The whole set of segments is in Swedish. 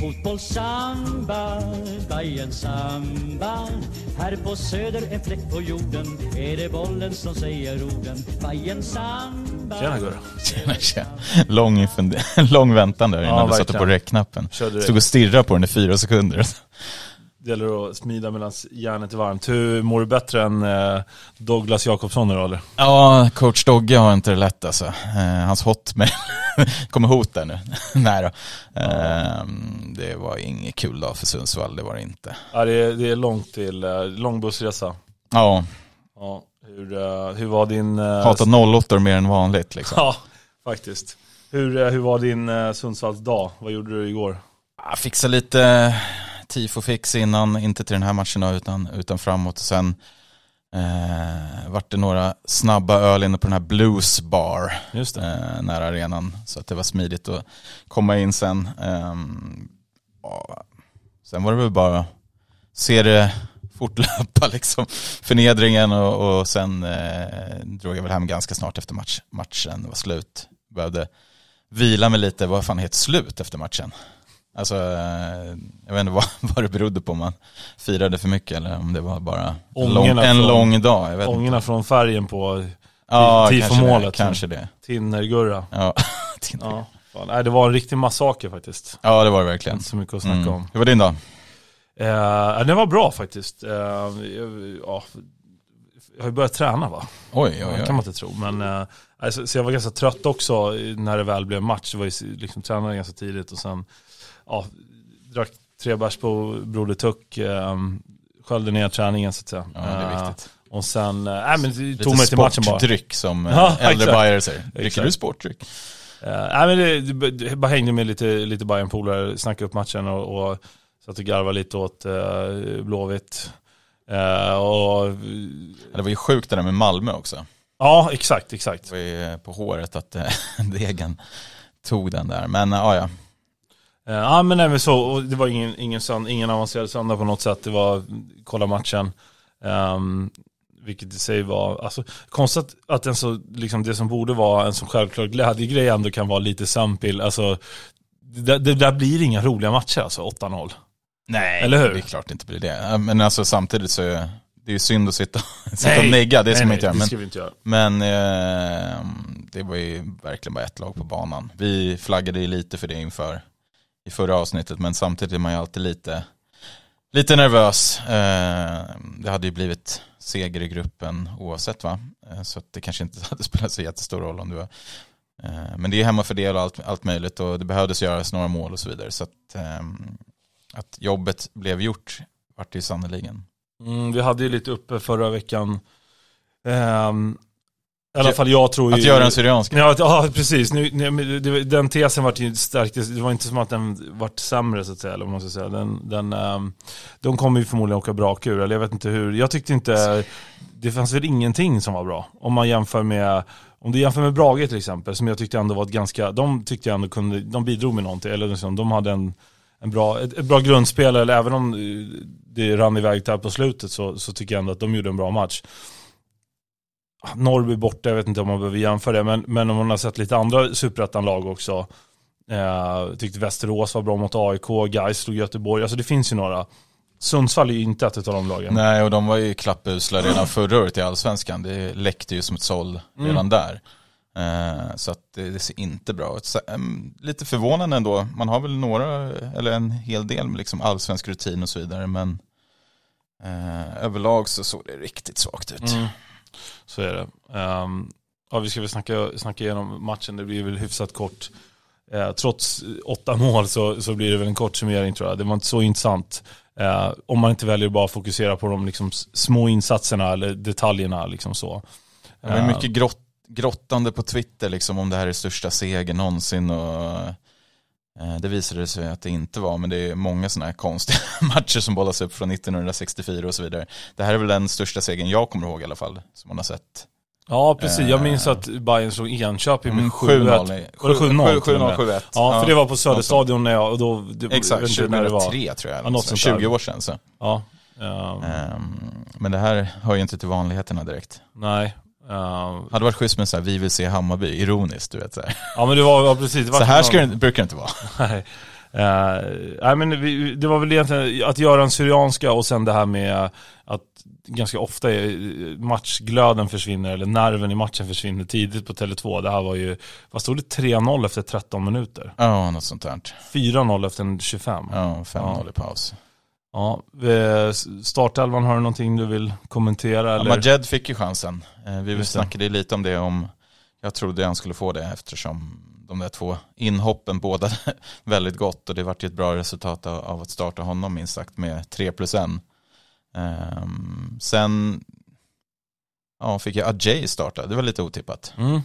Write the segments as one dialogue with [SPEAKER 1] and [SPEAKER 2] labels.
[SPEAKER 1] Fotboll, samba, Bajen samba Här på söder en fläck på jorden Är det bollen som säger orden Bajen samba
[SPEAKER 2] Tjena Gurra.
[SPEAKER 3] Tjena, tjena. Lång, fund- lång väntan där innan
[SPEAKER 2] Ja,
[SPEAKER 3] du satte
[SPEAKER 2] verkligen.
[SPEAKER 3] på räckknappen. Stod och stirrade på den i fyra sekunder.
[SPEAKER 2] Det gäller att smida medan järnet är varmt. Hur mår du bättre än eh, Douglas Jakobsson då eller?
[SPEAKER 3] Ja, coach Dogge har inte det lätt alltså. Eh, hans hotmail kommer hot där nu. Nej då. Eh, det var ingen kul dag för Sundsvall, det var det inte.
[SPEAKER 2] Ja, det, är, det är långt till, eh, lång bussresa.
[SPEAKER 3] Ja,
[SPEAKER 2] Ja, hur, hur var din...
[SPEAKER 3] hatat 08 mer än vanligt liksom.
[SPEAKER 2] Ja, faktiskt. Hur, hur var din Sundsvalls dag? Vad gjorde du igår?
[SPEAKER 3] Jag fixade lite tifo-fix innan, inte till den här matchen utan, utan framåt. Och sen eh, vart det några snabba öl inne på den här Blues Bar eh, nära arenan. Så att det var smidigt att komma in sen. Ja, sen var det väl bara se det fortlöpa liksom. Förnedringen och, och sen eh, drog jag väl hem ganska snart efter match, matchen var slut. Behövde vila mig lite, vad fan heter slut efter matchen? Alltså, jag vet inte vad, vad det berodde på om man firade för mycket eller om det var bara en lång, en
[SPEAKER 2] från-
[SPEAKER 3] lång dag. Jag vet inte.
[SPEAKER 2] Ångorna från färgen på
[SPEAKER 3] Ja,
[SPEAKER 2] tifomålet.
[SPEAKER 3] det. Kanske det.
[SPEAKER 2] Tinnergurra.
[SPEAKER 3] Ja,
[SPEAKER 2] Ja. Fan, nej, det var en riktig massaker faktiskt.
[SPEAKER 3] ja det var det verkligen.
[SPEAKER 2] Inte så mycket att snacka
[SPEAKER 3] Mm.
[SPEAKER 2] om.
[SPEAKER 3] Hur var din dag?
[SPEAKER 2] Eh, den var bra faktiskt. Eh, ja, jag har ju börjat träna va?
[SPEAKER 3] Oj,
[SPEAKER 2] Det
[SPEAKER 3] oj,
[SPEAKER 2] kan
[SPEAKER 3] oj.
[SPEAKER 2] man inte tro. Men, eh, alltså, så jag var ganska trött också när det väl blev match. Jag var ju liksom tränade ganska tidigt och sen ja, drack tre bärs på Broder Tuck. Eh, sköljde ner träningen så att säga.
[SPEAKER 3] Ja, det är
[SPEAKER 2] Eh,
[SPEAKER 3] viktigt.
[SPEAKER 2] och sen, eh, nej men det
[SPEAKER 3] Lite
[SPEAKER 2] tog mig till matchen bara.
[SPEAKER 3] sportdryck som eh,
[SPEAKER 2] Ja,
[SPEAKER 3] äldre
[SPEAKER 2] exakt.
[SPEAKER 3] bajare säger. Dricker du sportdryck?
[SPEAKER 2] Uh, nej men det, det, bara hängde med lite, lite Bayern polare snackade upp matchen och, och satt och garvade lite åt uh, Blåvitt. Eh, och,
[SPEAKER 3] Det var ju sjukt det där med Malmö också.
[SPEAKER 2] ja exakt, exakt.
[SPEAKER 3] Det var ju på håret att eh, Degen tog den där. Men ja, ja.
[SPEAKER 2] Eh, Ja men även så, och det var ingen, ingen, sönd- ingen avancerad söndag på något sätt. Det var kolla matchen. Um, vilket i sig var, alltså konstigt att en så, liksom det som borde vara en så självklar glädjegrej ändå kan vara lite sampil. Alltså det, det där blir inga roliga matcher alltså, 8-0.
[SPEAKER 3] Nej,
[SPEAKER 2] Eller hur?
[SPEAKER 3] det är klart det inte blir det. Ja, Men alltså samtidigt så är det ju synd att sitta, sitta och negga, det ska man inte göra. Men,
[SPEAKER 2] inte göra.
[SPEAKER 3] men eh, det var ju verkligen bara ett lag på banan. Vi flaggade ju lite för det inför i förra avsnittet, men samtidigt är man ju alltid lite, lite nervös. Eh, det hade ju blivit seger i gruppen oavsett va? Eh, så att det kanske inte hade spelat så jättestor roll om du var eh, men det är hemmafördel och allt, allt möjligt och det behövdes göras några mål och så vidare. Så att, att jobbet blev gjort vart det ju sannerligen.
[SPEAKER 2] Mm, vi hade ju lite uppe förra veckan. I alla fall jag tror ju...
[SPEAKER 3] Att göra en syriansk.
[SPEAKER 2] Ja, ja precis. Nu, nu, den tesen var ju starkt. Det var inte som att den vart sämre så att säga. Eller man ska säga. Den, den, ehm, de kommer ju förmodligen åka brak ur. Eller jag vet inte hur. Jag tyckte inte... Det fanns väl ingenting som var bra. Om man jämför med... Om du jämför med Brage till exempel. Som jag tyckte ändå var ett ganska... De tyckte jag ändå kunde... De bidrog med någonting. Eller liksom, de hade en, en bra, ett, ett bra grundspel. Eller även om eh, det rann iväg där på slutet så, så tycker jag ändå att de gjorde en bra match. Norrby borta, jag vet inte om man behöver jämföra det, men, men om man har sett lite andra superettan-lag också. Eh, tyckte Västerås var bra mot AIK, Gais slog Göteborg, alltså det finns ju några. Sundsvall är ju inte ett av de lagen.
[SPEAKER 3] Nej, och de var ju klappusla redan förra året i allsvenskan. Det läckte ju som ett såll redan
[SPEAKER 2] Mm.
[SPEAKER 3] där. Eh, så att det, det ser inte bra ut. Så, em, lite förvånande ändå. Man har väl några, eller en hel del med liksom allsvensk rutin och så vidare. Men eh, överlag så såg det riktigt svagt ut.
[SPEAKER 2] Mm. Så är det. Ehm, ja, vi ska väl snacka, snacka igenom matchen, det blir väl hyfsat kort. Eh, trots åtta mål så, så blir det väl en kort summering tror jag. Det var inte så intressant. Eh, om man inte väljer att bara fokusera på de liksom, små insatserna eller detaljerna. Liksom så.
[SPEAKER 3] Det var mycket grott, grottande på Twitter liksom om det här är största seger någonsin. Och, eh, det visade sig att det inte var, men det är många sådana här konstiga matcher som bollas upp från 1964 och så vidare. Det här är väl den största segern jag kommer ihåg i alla fall, som man har sett.
[SPEAKER 2] Ja, precis. Jag
[SPEAKER 3] Eh.
[SPEAKER 2] minns att Bayern slog Enköping med
[SPEAKER 3] Mm,
[SPEAKER 2] 7-1.
[SPEAKER 3] 7-0.
[SPEAKER 2] Var det 7-0 till och med?
[SPEAKER 3] 7-0, 7-1.
[SPEAKER 2] Ja, för det var på Söderstadion när jag, och då, det,
[SPEAKER 3] Exakt,
[SPEAKER 2] inte när det var.
[SPEAKER 3] 2003 tror jag.
[SPEAKER 2] Ja, något
[SPEAKER 3] så
[SPEAKER 2] sånt
[SPEAKER 3] 20
[SPEAKER 2] där.
[SPEAKER 3] år sedan. Så.
[SPEAKER 2] Ja, Ehm,
[SPEAKER 3] men det här hör ju inte till vanligheterna direkt.
[SPEAKER 2] nej. Uh,
[SPEAKER 3] Hade varit schysst med så här, vi vill se Hammarby, ironiskt, du vet så här.
[SPEAKER 2] ja men det var, ja, precis. Det var
[SPEAKER 3] Så här
[SPEAKER 2] någon-
[SPEAKER 3] ska det, brukar det inte vara.
[SPEAKER 2] Nej. Eh, nej men vi, det var väl egentligen att göra en Syrianska och sen det här med att ganska ofta matchglöden försvinner eller nerven i matchen försvinner tidigt på Tele2. Det här var ju, vad stod det? 3-0 efter 13 minuter.
[SPEAKER 3] Ja, något sånt där.
[SPEAKER 2] 4-0 efter en 25.
[SPEAKER 3] Ja, 5-0 i paus.
[SPEAKER 2] Ja, eh, startelvan, har du någonting du vill kommentera?
[SPEAKER 3] Ja,
[SPEAKER 2] Eller?
[SPEAKER 3] Majed fick ju chansen. Eh, Vi
[SPEAKER 2] Just det.
[SPEAKER 3] snackade ju lite om det om, jag trodde han skulle få det eftersom de där två inhoppen båda väldigt gott och det vart ju ett bra resultat av, av att starta honom minst sagt med 3 plus 1. Ehm, sen ja, fick jag Ajay starta, det var lite otippat.
[SPEAKER 2] Mm.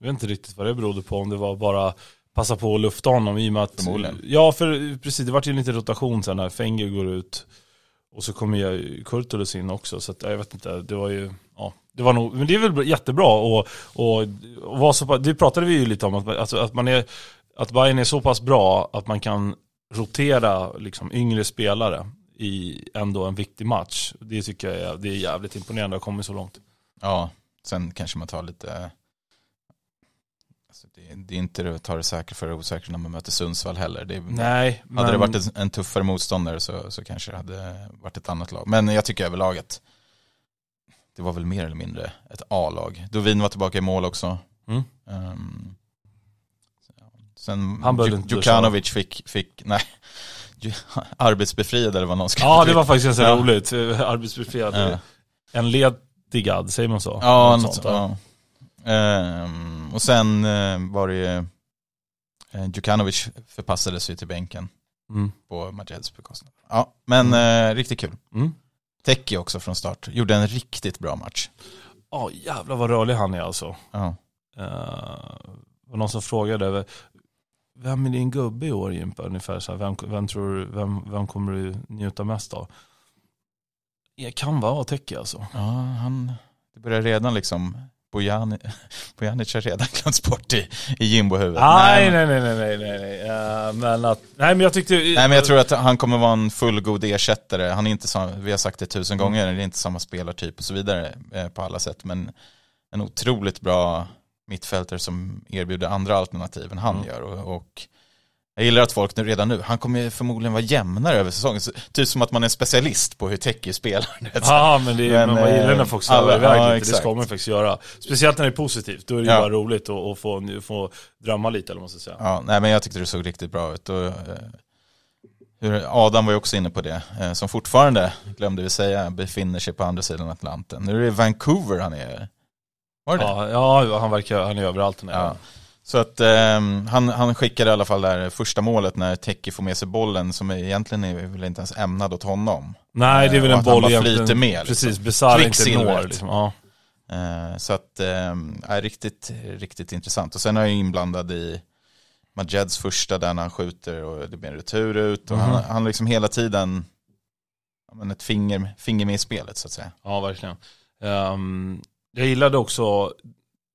[SPEAKER 2] Jag vet inte riktigt vad det berodde på, om det var bara passa på att lufta honom i och med att...
[SPEAKER 3] Förmodligen.
[SPEAKER 2] Ja, för precis, det vart ju lite rotation sen när Fenger går ut. Och så kommer ju Kurtulus in också, så att, jag vet inte, det var ju, ja, det var nog, men det är väl jättebra och, och, och vara så det pratade vi ju lite om, att, alltså, att man är, att Bayern är så pass bra att man kan rotera liksom yngre spelare i ändå en viktig match. Det tycker jag är, det är jävligt imponerande att ha kommit så långt.
[SPEAKER 3] Ja, sen kanske man tar lite, alltså det, det är inte att ta det säkra för det osäkra när man möter Sundsvall heller. Det,
[SPEAKER 2] Nej, men...
[SPEAKER 3] Hade det varit en, en tuffare motståndare så, så kanske det hade varit ett annat lag. Men jag tycker överlag att det var väl mer eller mindre ett A-lag. Dovin var tillbaka i mål också.
[SPEAKER 2] Mm.
[SPEAKER 3] Ehm, sen Djukanovic fick, fick, nej, arbetsbefriad eller vad någon skrev.
[SPEAKER 2] Ja, det var faktiskt ganska
[SPEAKER 3] Ja.
[SPEAKER 2] roligt. Eh, Arbetsbefriad.
[SPEAKER 3] Ja.
[SPEAKER 2] En ledigad, säger man så?
[SPEAKER 3] Ja,
[SPEAKER 2] Något
[SPEAKER 3] något,
[SPEAKER 2] sånt,
[SPEAKER 3] ja. Ehm, och sen eh, var det ju, eh, Djukanovic förpassades ju till bänken
[SPEAKER 2] Mm.
[SPEAKER 3] på Majeds bekostnad. Ja, men eh, riktigt kul.
[SPEAKER 2] Mm.
[SPEAKER 3] Teki också från start. Gjorde en riktigt bra match.
[SPEAKER 2] Ja, jävlar vad rörlig han är alltså.
[SPEAKER 3] Ja.
[SPEAKER 2] Uh, var någon som frågade, vem är din gubbe i år Jimpa? Ungefär så här, vem, vem, tror, du- vem, vem kommer du njuta mest av? Det kan vara Teki alltså.
[SPEAKER 3] ja, han, det börjar redan liksom, Bojani, Bojanic har redan glömts bort i, i jimbo-huvudet.
[SPEAKER 2] Nej,
[SPEAKER 3] men-
[SPEAKER 2] nej, nej, nej, nej, nej. Eh, men att, nej men jag tyckte...
[SPEAKER 3] Nej men jag tror att han kommer vara en fullgod ersättare. Han är inte som, vi har sagt det tusen
[SPEAKER 2] Mm.
[SPEAKER 3] gånger, det är inte samma spelartyp och så vidare eh, på alla sätt. Men en otroligt bra mittfältare som erbjuder andra alternativ än han
[SPEAKER 2] Mm.
[SPEAKER 3] gör. Och, och jag gillar att folk nu redan nu, han kommer förmodligen vara jämnare över säsongen. Så, typ som att man är specialist på hur Teki spelar. här.
[SPEAKER 2] Ja men, det
[SPEAKER 3] Men,
[SPEAKER 2] men man gillar när
[SPEAKER 3] eh,
[SPEAKER 2] folk svävar
[SPEAKER 3] alla-
[SPEAKER 2] iväg
[SPEAKER 3] ja,
[SPEAKER 2] lite, det ska man faktiskt göra. Speciellt när det är positivt, då är det ju
[SPEAKER 3] Ja.
[SPEAKER 2] bara roligt att, att få, få drömma lite eller vad man ska säga.
[SPEAKER 3] Ja, nej men jag tyckte det såg riktigt bra ut. Och, eh, Adam var ju också inne på det, eh, som fortfarande, glömde vi säga, befinner sig på andra sidan Atlanten. Nu är det Vancouver han är. Var det det?
[SPEAKER 2] Ja, ja han verkar, han är överallt nu.
[SPEAKER 3] Ja. Så att ehm, han, han skickade i alla fall där första målet när Teki får med sig bollen som egentligen är väl inte ens ämnad åt honom.
[SPEAKER 2] Nej det är väl en
[SPEAKER 3] han
[SPEAKER 2] boll egentligen.
[SPEAKER 3] flyter med, liksom.
[SPEAKER 2] Precis, Besara inte når liksom. ja.
[SPEAKER 3] Eh, så att, ehm, är riktigt, riktigt intressant. Och sen är jag inblandad i Majeds första där när han skjuter och det blir en retur ut. Och
[SPEAKER 2] Mhm.
[SPEAKER 3] han, han liksom hela tiden, ja, men ett finger, finger med i spelet så att säga.
[SPEAKER 2] ja, verkligen. Ehm, jag gillade också,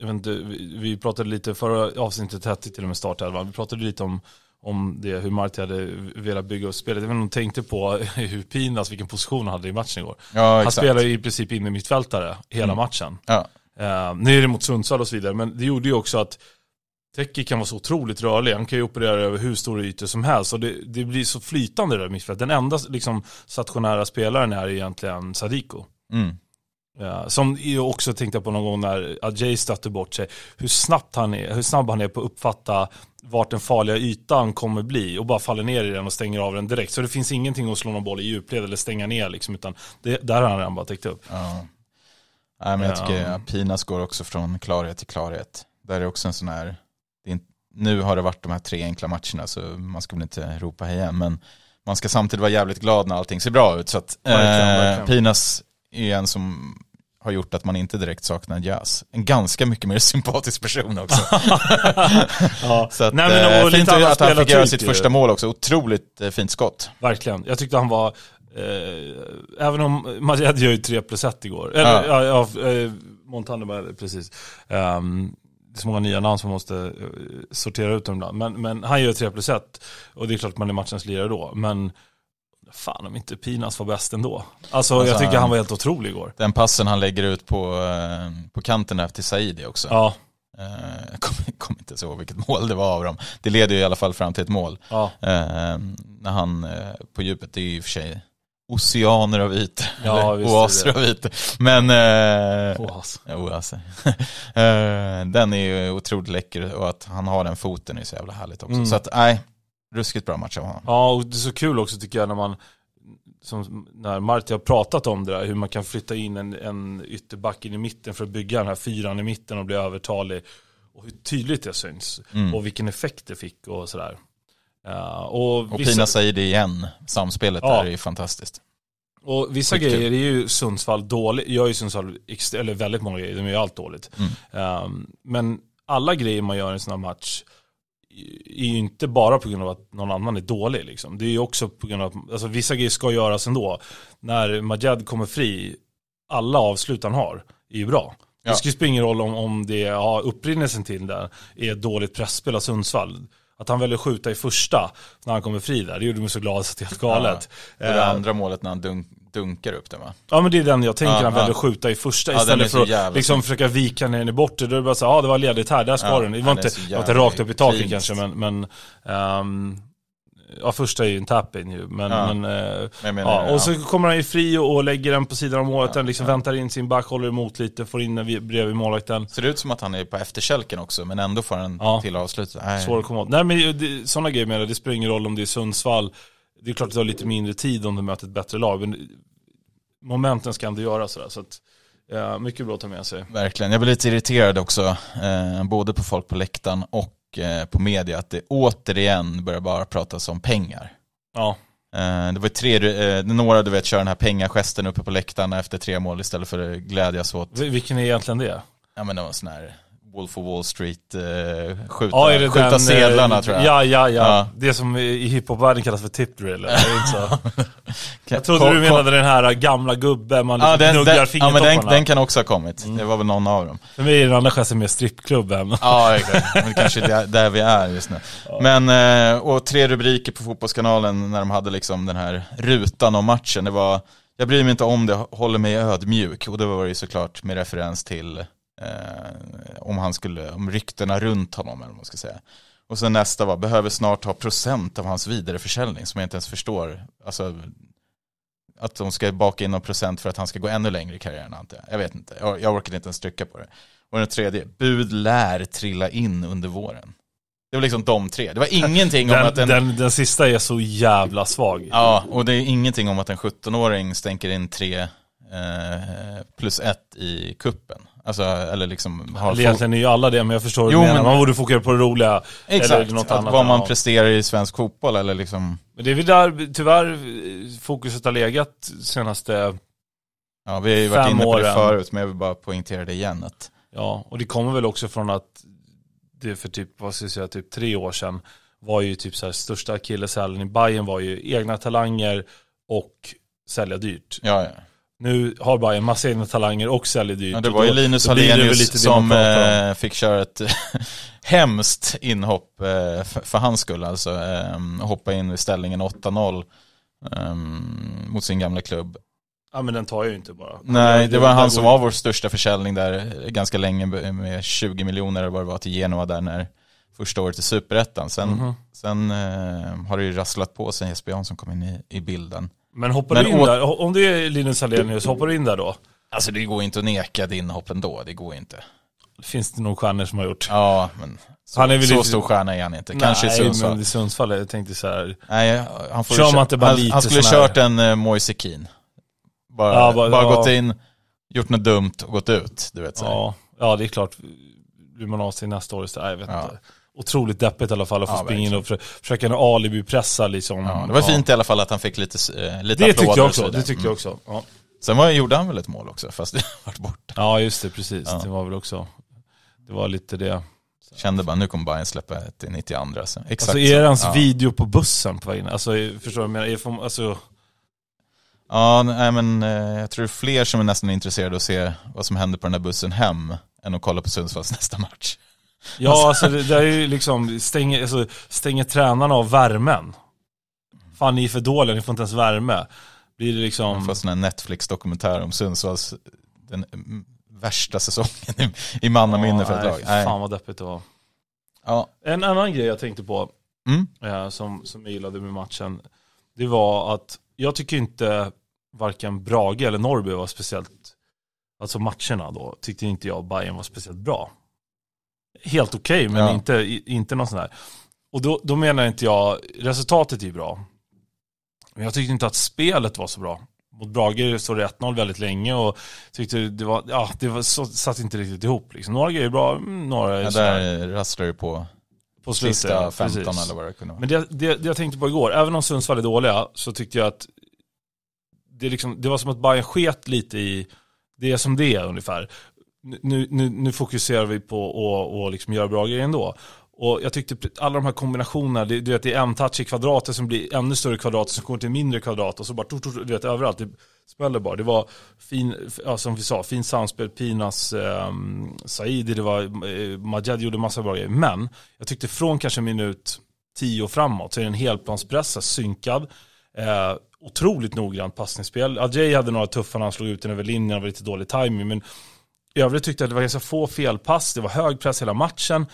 [SPEAKER 2] jag vet inte, vi, vi pratade lite förra avsnittet hette till och med startelvan, vi pratade lite om om det, hur Marti hade velat bygga upp spelet. Jag vet inte om de tänkte på hur Pinas, vilken position han hade i matchen igår.
[SPEAKER 3] Ja,
[SPEAKER 2] Han spelar ju i princip in i mittfältare hela
[SPEAKER 3] Mm.
[SPEAKER 2] matchen.
[SPEAKER 3] Ja,
[SPEAKER 2] Uh, nu är det mot Sundsvall och så vidare, men det gjorde ju också att Teki kan vara så otroligt rörlig. Han kan ju operera över hur stora ytor som helst och det, det blir så flytande det där mittfältet. Den enda liksom, stationära spelaren är egentligen Sadiko.
[SPEAKER 3] mm.
[SPEAKER 2] Ja, som jag också tänkte på någon gång när Ajay stötte bort sig. Hur, snabbt han är, hur snabb han är på att uppfatta vart den farliga ytan kommer bli och bara faller ner i den och stänger av den direkt. Så det finns ingenting att slå någon boll i djupled eller stänga ner liksom, utan det, där har han redan bara täckt upp.
[SPEAKER 3] Ja. Nej, men jag
[SPEAKER 2] Ja.
[SPEAKER 3] tycker att Pinas går också från klarhet till klarhet. Där är också en sån här, nu har det varit de här tre enkla matcherna så man ska väl inte ropa hej igen. Men man ska samtidigt vara jävligt glad när allting ser bra ut. Så att eh. Pinas är en som har gjort att man inte direkt saknar jazz. En ganska mycket mer sympatisk person också.
[SPEAKER 2] Ja.
[SPEAKER 3] Så att,
[SPEAKER 2] Nej, men,
[SPEAKER 3] eh,
[SPEAKER 2] och
[SPEAKER 3] fint att han fick göra sitt
[SPEAKER 2] ju.
[SPEAKER 3] första mål också. Otroligt eh, fint skott.
[SPEAKER 2] Verkligen. Jag tyckte han var, eh, även om Majed gör ju 3 plus 1 igår. Eller, ja.
[SPEAKER 3] Ja.
[SPEAKER 2] Ja, eh, precis. Ehm, det är så många nya namn som måste eh, sortera ut dem ibland. Men, men han gör 3 plus 1 och det är klart att man är matchens lirare då. Men Fan om inte Pinas var bäst ändå. Alltså,
[SPEAKER 3] Alltså,
[SPEAKER 2] jag tycker
[SPEAKER 3] han-
[SPEAKER 2] var helt otrolig igår.
[SPEAKER 3] Den passen han lägger ut på, eh, på kanten där till Saidi också.
[SPEAKER 2] Ja,
[SPEAKER 3] Eh, Jag kommer kom inte så ihåg vilket mål det var av dem. Det leder ju i alla fall fram till ett mål.
[SPEAKER 2] ja.
[SPEAKER 3] Eh, när han på djupet, det är ju i och för sig oceaner av ytor.
[SPEAKER 2] Ja,
[SPEAKER 3] oaser av ytor. Men, eh, oaser. eh, den är ju otroligt läcker och att han har den foten är så jävla härligt också.
[SPEAKER 2] Mm.
[SPEAKER 3] Så att, nej, ruskigt bra match av honom.
[SPEAKER 2] Ja, och det är så kul också tycker jag när man, som när Marti har pratat om det där, hur man kan flytta in en, en ytterback in i mitten för att bygga den här fyran i mitten och bli övertalig. Och hur tydligt det syns.
[SPEAKER 3] Mm.
[SPEAKER 2] Och vilken effekt det fick och sådär. Ja, och,
[SPEAKER 3] Och
[SPEAKER 2] vissa,
[SPEAKER 3] Pina säger det igen, samspelet
[SPEAKER 2] Ja.
[SPEAKER 3] där är ju fantastiskt.
[SPEAKER 2] och vissa
[SPEAKER 3] Skitkul.
[SPEAKER 2] grejer är ju Sundsvall dåligt, gör ju Sundsvall, eller väldigt många grejer, de gör ju allt dåligt.
[SPEAKER 3] Mm.
[SPEAKER 2] Um, men alla grejer man gör i en sån här match är ju inte bara på grund av att någon annan är dålig. Liksom. Det är ju också på grund av att alltså, vissa grejer ska göras ändå. När Majed kommer fri, alla avslut han har är ju bra.
[SPEAKER 3] Ja.
[SPEAKER 2] Det ska ju spela ingen roll om, om det ja, upprinnelsen till det är ett dåligt pressspel av Sundsvall. Att han väljer att skjuta i första när han kommer fri där, det gjorde mig så glad så det är helt galet.
[SPEAKER 3] Och det
[SPEAKER 2] Eh,
[SPEAKER 3] andra målet när han dunk, dunkar upp den va?
[SPEAKER 2] Ja men det är den jag tänker, han
[SPEAKER 3] ja.
[SPEAKER 2] väljer att skjuta i första
[SPEAKER 3] Ja,
[SPEAKER 2] istället för att liksom
[SPEAKER 3] snygg.
[SPEAKER 2] försöka vika ner den i bortre. Då är det bara så ja det var ledigt här, där ska
[SPEAKER 3] Ja,
[SPEAKER 2] den. Det var inte, det var inte rakt upp i taket
[SPEAKER 3] clean.
[SPEAKER 2] kanske men, men ehm, ja första är ju en tap-in ju. Men,
[SPEAKER 3] Ja.
[SPEAKER 2] men, eh,
[SPEAKER 3] Men
[SPEAKER 2] ja, och så kommer han ju fri och, lägger den på sidan av målet, den liksom väntar in sin back, håller emot lite, får in den vid- bredvid målvakten.
[SPEAKER 3] Ser det ut som att han är på efterkälken också, men ändå får en
[SPEAKER 2] Ja.
[SPEAKER 3] till avslut.
[SPEAKER 2] Svår att komma åt. Nej men det, sådana grejer menar jag, det spelar ingen roll om det är Sundsvall. Det är klart att det har lite mindre tid om du möter ett bättre lag. Men momenten ska ändå göra sådär. Så att, ja, mycket bra att ta med sig.
[SPEAKER 3] Verkligen. Jag blir lite irriterad också, eh, både på folk på läktaren och eh, på media, att det återigen börjar bara pratas om pengar.
[SPEAKER 2] Ja,
[SPEAKER 3] Eh, det var tre, eh, några du vet kör den här pengagesten uppe på läktaren efter tre mål istället för att glädjas åt,
[SPEAKER 2] Vil- vilken är egentligen det?
[SPEAKER 3] ja men det var sån här Wolf of Wall Street, eh, skjuta,
[SPEAKER 2] Ja, det
[SPEAKER 3] skjuta
[SPEAKER 2] den,
[SPEAKER 3] sedlarna
[SPEAKER 2] eh,
[SPEAKER 3] tror jag.
[SPEAKER 2] Ja, ja, ja.
[SPEAKER 3] Ja.
[SPEAKER 2] Det som i hiphopvärlden kallas för tip drill. Jag trodde
[SPEAKER 3] kom-
[SPEAKER 2] du menade den här gamla gubben man
[SPEAKER 3] Ja,
[SPEAKER 2] liksom
[SPEAKER 3] den,
[SPEAKER 2] gnuggar
[SPEAKER 3] den, ja men
[SPEAKER 2] fingertopparna.
[SPEAKER 3] den, den kan också ha kommit. Det var väl någon av dem.
[SPEAKER 2] För mig är den andra gesten mer strippklubben.
[SPEAKER 3] Ja, exakt. Men det kanske är där, vi är just nu. Men, eh, och tre rubriker på Fotbollskanalen när de hade liksom den här rutan om matchen. Det var, jag bryr mig inte om det, håller mig ödmjuk. Och det var ju såklart med referens till eh, om han skulle, om ryktena runt honom eller vad man ska säga. Och sen nästa var, behöver snart ha procent av hans vidareförsäljning som jag inte ens förstår. Alltså, att de ska baka in någon procent för att han ska gå ännu längre i karriären antar jag. Jag vet inte, jag, jag orkar inte ens trycka på det. Och den tredje, bud lär trilla in under våren. Det var liksom de tre. Det var ingenting om att
[SPEAKER 2] Den,
[SPEAKER 3] en...
[SPEAKER 2] den, den sista är så jävla svag.
[SPEAKER 3] Ja, och det är ingenting om att en 17-åring stänker in tre eh, plus ett i kuppen. Alltså, eller liksom har...
[SPEAKER 2] Eller egentligen är ju alla det, men jag förstår vad
[SPEAKER 3] Jo,
[SPEAKER 2] du menar.
[SPEAKER 3] men-
[SPEAKER 2] Man borde fokusera på det roliga.
[SPEAKER 3] Exakt,
[SPEAKER 2] eller något annat.
[SPEAKER 3] vad man
[SPEAKER 2] ja.
[SPEAKER 3] presterar i svensk fotboll eller liksom...
[SPEAKER 2] Men det är väl där, tyvärr, fokuset har legat senaste,
[SPEAKER 3] Ja, vi har ju varit inne på det förut, men jag vill bara poängtera det igen. Att,
[SPEAKER 2] ja, och det kommer väl också från att det för typ, vad ska jag säga, typ tre år sedan var ju typ så här största akilleshälen i Bayern var ju egna talanger och sälja dyrt.
[SPEAKER 3] ja, ja.
[SPEAKER 2] Nu har Bayern massa egna talanger och säljer dyrt.
[SPEAKER 3] Ja, det var ju Linus Hallenius som eh, fick köra ett hemskt inhopp eh, för, för hans skull. Alltså eh, hoppa in i ställningen 8-0 eh, mot sin gamla klubb.
[SPEAKER 2] Ja men den tar jag ju inte bara.
[SPEAKER 3] Nej, det var han som var vår största försäljning där eh, ganska länge med 20 miljoner eller vad det var till Genoa där när första året i Superettan. Sen,
[SPEAKER 2] Mhm.
[SPEAKER 3] sen eh, har det ju rasslat på sen Jesper Jansson kom in i, i bilden.
[SPEAKER 2] Men hoppar
[SPEAKER 3] Men
[SPEAKER 2] du in
[SPEAKER 3] åt-
[SPEAKER 2] där, om det är Linus Hallenius, hoppar du in där då?
[SPEAKER 3] Alltså det går inte att neka ett inhopp ändå, det går inte.
[SPEAKER 2] Finns det nog stjärnor som har gjort.
[SPEAKER 3] Ja, men så,
[SPEAKER 2] Han är väl
[SPEAKER 3] så
[SPEAKER 2] lite-
[SPEAKER 3] stor stjärna är han inte. Kanske i
[SPEAKER 2] Nej,
[SPEAKER 3] Sundsvall.
[SPEAKER 2] men i Sundsvall, jag tänkte så här.
[SPEAKER 3] Nej, han får
[SPEAKER 2] Kör man inte bara
[SPEAKER 3] han,
[SPEAKER 2] lite
[SPEAKER 3] han skulle
[SPEAKER 2] här-
[SPEAKER 3] kört en uh, Moise Kean. Bara,
[SPEAKER 2] Ja, bara-
[SPEAKER 3] bara
[SPEAKER 2] ja.
[SPEAKER 3] gått in, gjort något dumt och gått ut. Du vet så. här.
[SPEAKER 2] Ja, ja, det är klart. Blir man av sig nästa år, så, nej, jag vet inte. Otrotroligt deppigt i alla fall att få
[SPEAKER 3] Ja,
[SPEAKER 2] springa in och försöka, försöka en alibi-pressa liksom.
[SPEAKER 3] Ja, det var fint i alla fall att han fick lite, uh, lite
[SPEAKER 2] Det
[SPEAKER 3] applåder
[SPEAKER 2] tyckte jag också, det tyckte
[SPEAKER 3] Mm.
[SPEAKER 2] jag också. Ja,
[SPEAKER 3] Sen var, gjorde han väl ett mål också, fast det vart bort.
[SPEAKER 2] ja just det, precis.
[SPEAKER 3] Ja.
[SPEAKER 2] Det var väl också, det var lite det.
[SPEAKER 3] Kände bara, nu kommer Bayern släppa ett till 92. Så. Exakt
[SPEAKER 2] Alltså är det hans
[SPEAKER 3] ja.
[SPEAKER 2] video på bussen på vägen? Alltså förstår du vad jag menar? Alltså,
[SPEAKER 3] Ja, nej, men eh, jag tror det är fler som är nästan intresserade av att se vad som händer på den där bussen hem än att kolla på Sundsvalls nästa match.
[SPEAKER 2] Ja alltså det, det är ju liksom, stänger, alltså, stänger tränarna av värmen? fan ni är för dåliga, ni får inte ens värme. Blir det liksom...
[SPEAKER 3] Man får sån här Netflix-dokumentär om Sundsvalls, den mm, värsta säsongen i, i mannaminne för ett
[SPEAKER 2] nej,
[SPEAKER 3] lag. Nej.
[SPEAKER 2] Fan vad deppigt det var.
[SPEAKER 3] Ja.
[SPEAKER 2] En annan grej jag tänkte på,
[SPEAKER 3] Mm.
[SPEAKER 2] eh, som, som jag gillade med matchen, det var att jag tycker inte varken Brage eller Norrby var speciellt, alltså matcherna då, tyckte inte jag Bayern var speciellt bra. Helt okej, men
[SPEAKER 3] Ja.
[SPEAKER 2] inte, inte någon sån här. Och då, då menar inte jag, resultatet är ju bra. Men jag tyckte inte att spelet var så bra. Mot Brage står det 1-0 väldigt länge och tyckte det var, ja, det var så, satt inte riktigt ihop liksom. Några grejer är bra, mm, några är
[SPEAKER 3] Ja, där rasslar det på
[SPEAKER 2] på slutet.
[SPEAKER 3] sista
[SPEAKER 2] ja,
[SPEAKER 3] 15
[SPEAKER 2] precis.
[SPEAKER 3] eller vad det kunde vara.
[SPEAKER 2] Men det, det, det jag tänkte på igår, även om Sundsvall är dåliga, så tyckte jag att det, liksom, det var som att Bayern sket lite i, det är som det är ungefär. Nu, nu, nu fokuserar vi på att och liksom göra bra grejer ändå. Och jag tyckte alla de här kombinationerna, det, du vet, det är en touch i kvadratet som blir ännu större kvadrat som kommer till en mindre kvadrat och så bara, tut, du vet, överallt. Det smäller bara. Det var fin, ja, som vi sa, fin samspel, Pinas, eh, Saidi, det var, eh, Majed gjorde massa bra grejer. Men jag tyckte från kanske minut 10 framåt så är det en helplanspressa, synkad. Eh, otroligt noggrant passningsspel. Adjei hade några tuffa när han slog ut den över linjen, det var lite dålig timing men i övrigt tyckte jag att det var ganska få felpass, det var hög press hela matchen.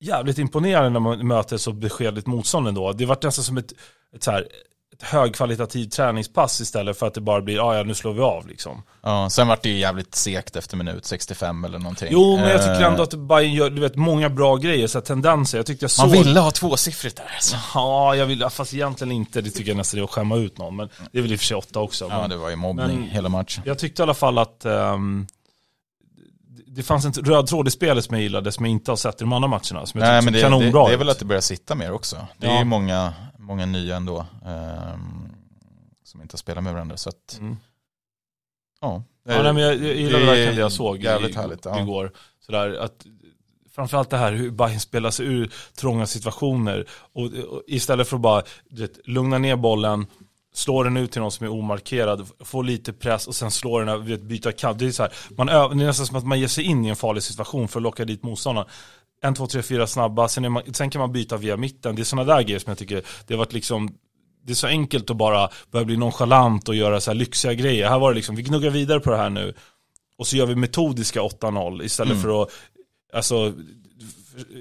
[SPEAKER 2] Jävligt imponerande när man möter så beskedligt motstånd ändå. Det var nästan som ett, ett, så här, ett högkvalitativt träningspass istället för att det bara blir, ah, ja nu slår vi av liksom.
[SPEAKER 3] Ja, sen vart det ju jävligt segt efter minut 65 eller någonting.
[SPEAKER 2] Jo, men jag tycker
[SPEAKER 3] Eh,
[SPEAKER 2] ändå att Bayern gör, du vet, många bra grejer, så tendenser. Jag tyckte jag såg...
[SPEAKER 3] Man ville ha tvåsiffrigt där alltså.
[SPEAKER 2] Ja, jag vill, fast egentligen inte. Det tycker jag nästan är att skämma ut någon. Men det är väl i och för sig åtta också.
[SPEAKER 3] Ja,
[SPEAKER 2] Men
[SPEAKER 3] det var ju mobbning hela matchen.
[SPEAKER 2] jag tyckte i alla fall att ehm, det- fanns en röd tråd i spelet som jag gillade, som jag inte har sett i de andra matcherna. Som jag
[SPEAKER 3] Nej, men
[SPEAKER 2] tyckte
[SPEAKER 3] det,
[SPEAKER 2] såg
[SPEAKER 3] det,
[SPEAKER 2] kanonbra
[SPEAKER 3] det är väl att det börjar sitta mer också. Det är
[SPEAKER 2] Ja.
[SPEAKER 3] ju många, många nya ändå. ehm, som inte spelar med varandra. Så att,
[SPEAKER 2] Mm.
[SPEAKER 3] ja.
[SPEAKER 2] Ja, nej, men jag, jag gillade
[SPEAKER 3] det är
[SPEAKER 2] verkligen det jag såg
[SPEAKER 3] jävligt
[SPEAKER 2] i,
[SPEAKER 3] härligt, ja.
[SPEAKER 2] igår. Sådär, att, framförallt det här hur Bayern spelar sig ur trånga situationer. Och, och istället för att bara vet, lugna ner bollen, slå den ut till någon som är omarkerad, få lite press och sen slå den, vet, byta kant. Det är, så här, man det är nästan som att man ger sig in i en farlig situation för att locka dit motståndaren. En, två, tre, fyra snabba, sen, man, sen kan man byta via mitten. Det är sådana där grejer som jag tycker, det har varit liksom det är så enkelt att bara börja bli nonchalant och göra så här lyxiga grejer. Här var det liksom, vi gnuggar vidare på det här nu. Och så gör vi metodiska 8-0 istället
[SPEAKER 3] Mm.
[SPEAKER 2] för att, alltså,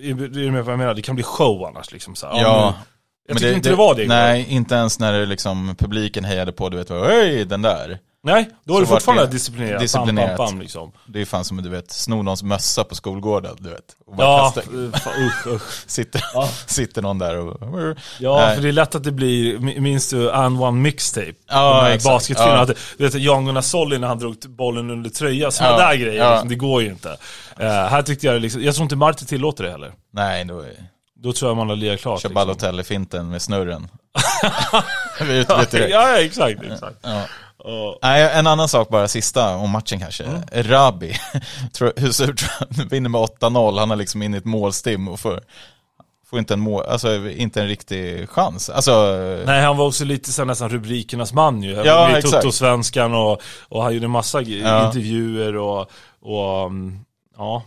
[SPEAKER 2] är du med vad jag menar? Det kan bli show annars liksom. Så här,
[SPEAKER 3] Ja,
[SPEAKER 2] nu- jag tycker inte det, var det.
[SPEAKER 3] Nej, inte ens när det liksom, publiken hejade på, du vet, hej den där.
[SPEAKER 2] Nej, då är det fortfarande
[SPEAKER 3] det
[SPEAKER 2] disciplinerat.
[SPEAKER 3] disciplinerat.
[SPEAKER 2] Bam, bam, bam, liksom.
[SPEAKER 3] Det är fan som du vet, sno någons mössa på skolgården, du vet. Och bara
[SPEAKER 2] Ja,
[SPEAKER 3] kasta,
[SPEAKER 2] usch, usch.
[SPEAKER 3] sitter,
[SPEAKER 2] Ja.
[SPEAKER 3] sitter någon där och...
[SPEAKER 2] Ja,
[SPEAKER 3] Nej.
[SPEAKER 2] för det är lätt att det blir, minns du And One Mixtape?
[SPEAKER 3] Ja, exakt. Ja.
[SPEAKER 2] du vet Jan Gunnar Solly när han drog bollen under tröja, sådana
[SPEAKER 3] Ja,
[SPEAKER 2] där grejer,
[SPEAKER 3] ja.
[SPEAKER 2] liksom, det går ju inte. Eh, här tyckte jag det liksom, jag tror inte Marti tillåter det heller.
[SPEAKER 3] Nej, då är
[SPEAKER 2] Då tror jag man har lirat klart.
[SPEAKER 3] Kör
[SPEAKER 2] liksom.
[SPEAKER 3] Balotelli-finten med snurren. du
[SPEAKER 2] ja,
[SPEAKER 3] det?
[SPEAKER 2] ja, exakt, exakt.
[SPEAKER 3] Ja.
[SPEAKER 2] Och,
[SPEAKER 3] Nej, en annan sak bara, sista om matchen kanske.
[SPEAKER 2] Mm.
[SPEAKER 3] Rabi, hur tror han? Vinner med 8-0, han har liksom in i ett målstim och får, får inte en mål, alltså inte en riktig chans. Alltså,
[SPEAKER 2] nej, han var också lite så nästan rubrikernas man ju.
[SPEAKER 3] Ja, exakt.
[SPEAKER 2] Toto-svenskan och, och han gjorde massa
[SPEAKER 3] Ja.
[SPEAKER 2] intervjuer och, och um, ja.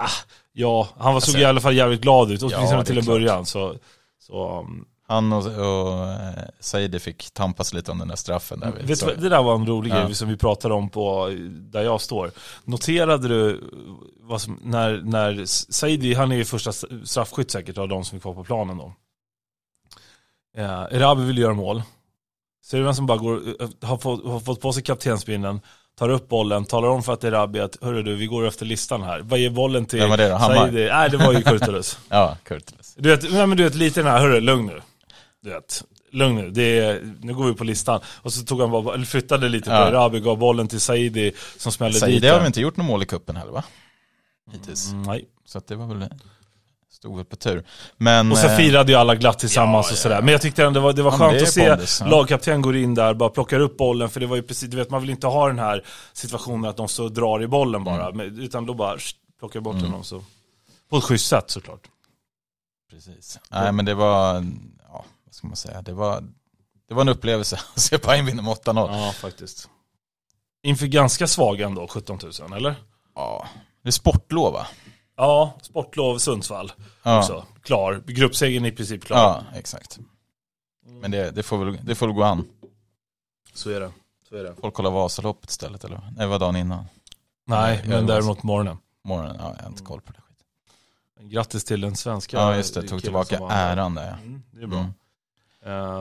[SPEAKER 2] Ah, ja, han var, såg
[SPEAKER 3] Alltså,
[SPEAKER 2] i alla fall jävligt glad ut, åtminstone
[SPEAKER 3] är
[SPEAKER 2] till en början. Så, så um,
[SPEAKER 3] han och, och eh, Saidi fick tampas lite om den där straffen. Där,
[SPEAKER 2] Vet
[SPEAKER 3] så,
[SPEAKER 2] du, vad, det där var en rolig
[SPEAKER 3] Ja.
[SPEAKER 2] grej som vi pratade om på där jag står. Noterade du vad som, när, när Saidi, han är ju första straffskytt säkert av de som är kvar på planen då. Eh, Erabi vill göra mål. Ser du vem som bara går, eh, har, fått, har fått på sig kaptensbindeln, tar upp bollen, talar om för att Erabi att hörru du, vi går efter listan här. Vad ger bollen till
[SPEAKER 3] Vem var det då? Hammar?
[SPEAKER 2] Saidi? Nej, det var ju Kurtulus.
[SPEAKER 3] Ja, Kurtulus.
[SPEAKER 2] Du vet, nej, men du vet lite den här, hörru, lugn nu. Du vet, lugn nu, det är, nu går vi på listan. Och så tog han bara, eller flyttade lite
[SPEAKER 3] Ja.
[SPEAKER 2] på Erabi, gav bollen till Saidi som smällde dit
[SPEAKER 3] Saidi har väl inte gjort något mål i kuppen heller va? Hittills.
[SPEAKER 2] Mm, nej.
[SPEAKER 3] Så att det var väl, stod väl på tur. Men,
[SPEAKER 2] Och så
[SPEAKER 3] eh,
[SPEAKER 2] firade ju alla glatt tillsammans
[SPEAKER 3] ja,
[SPEAKER 2] och sådär. Men jag tyckte ändå det var, det var
[SPEAKER 3] Ja,
[SPEAKER 2] skönt
[SPEAKER 3] det
[SPEAKER 2] att se
[SPEAKER 3] ja.
[SPEAKER 2] lagkapten går in där, bara plockar upp bollen. För det var ju precis, du vet man vill inte ha den här situationen att de så drar i bollen bara.
[SPEAKER 3] Mm.
[SPEAKER 2] Utan då bara plockar bort den och så. På ett schysst sätt såklart.
[SPEAKER 3] Precis. Nej men det var, ja vad ska man säga, det var, det var en upplevelse att se Bayern vinna med 8-0.
[SPEAKER 2] Ja, faktiskt. Inför ganska svaga ändå, 17 000, eller?
[SPEAKER 3] Ja. Det är sportlov va?
[SPEAKER 2] Ja, sportlov Sundsvall
[SPEAKER 3] Ja,
[SPEAKER 2] också. Klar. Gruppsegern i princip klar.
[SPEAKER 3] ja exakt. Men det, det, får väl, det får väl gå an.
[SPEAKER 2] Så är det. Så är det.
[SPEAKER 3] Folk kollar Vasaloppet istället eller? Nej, det var dagen innan.
[SPEAKER 2] Nej, men däremot morgonen.
[SPEAKER 3] Morgonen, ja, jag har inte koll på det. skit.
[SPEAKER 2] Grattis till den svenska
[SPEAKER 3] Ja, just det. Tog tillbaka äran där.
[SPEAKER 2] Mm, det är bra.
[SPEAKER 3] Mm.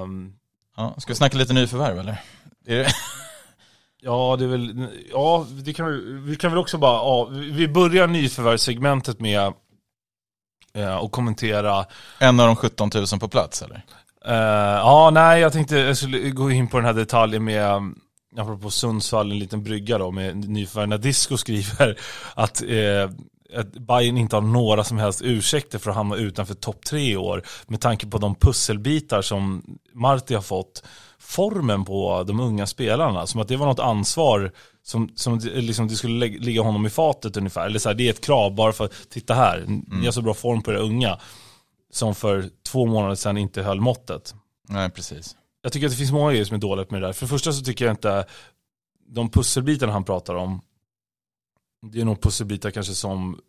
[SPEAKER 2] Ehm,
[SPEAKER 3] Ja, ska vi snacka lite nyförvärv eller? Är det?
[SPEAKER 2] Ja, det är väl, ja, det kan vi, vi kan väl också bara, ja, vi börjar nyförvärvssegmentet med eh, kommentera
[SPEAKER 3] En av de 17 000 på plats eller?
[SPEAKER 2] Eh, ja, nej, jag tänkte jag skulle gå in på den här detaljen med, um, apropå Sundsvall, en liten brygga då med nyförvärv. När Disco skriver att, eh, att Bayern inte har några som helst ursäkter för att hamna utanför topp tre i år. Med tanke på de pusselbitar som Marti har fått. Formen på de unga spelarna, som att det var något ansvar som, som liksom det skulle ligga honom i fatet ungefär. Eller så här, det är ett krav bara för att, titta här, ni har så bra form på det unga. Som för två månader sedan inte höll måttet.
[SPEAKER 3] Nej, precis.
[SPEAKER 2] Jag tycker att det finns många grejer som är dåligt med det där. För det första så tycker jag inte, de pusselbitarna han pratar om, det är nog pusselbitar kanske som,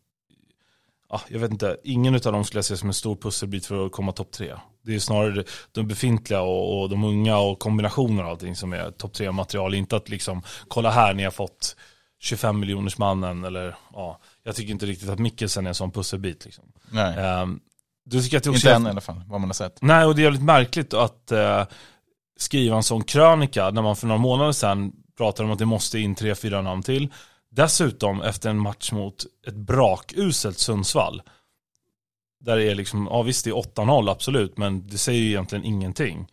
[SPEAKER 2] ah, jag vet inte, ingen av dem skulle jag se som en stor pusselbit för att komma topp tre. Det är snarare de befintliga och, och de unga och kombinationer och allting som är topp tre material. Inte att liksom, kolla här ni har fått 25 miljoners mannen eller ja, jag tycker inte riktigt att Mikkelsen är en sån pusselbit. Liksom.
[SPEAKER 3] Nej,
[SPEAKER 2] Um, du tycker att det också
[SPEAKER 3] inte
[SPEAKER 2] är-
[SPEAKER 3] än i alla fall, vad man har sett.
[SPEAKER 2] Nej, och det är jävligt märkligt att eh, skriva en sån krönika när man för några månader sedan pratade om att det måste in tre, fyra namn till. Dessutom efter en match mot ett brakuselt Sundsvall. Där det är liksom, ja visst det är 8-0 absolut, men det säger ju egentligen ingenting.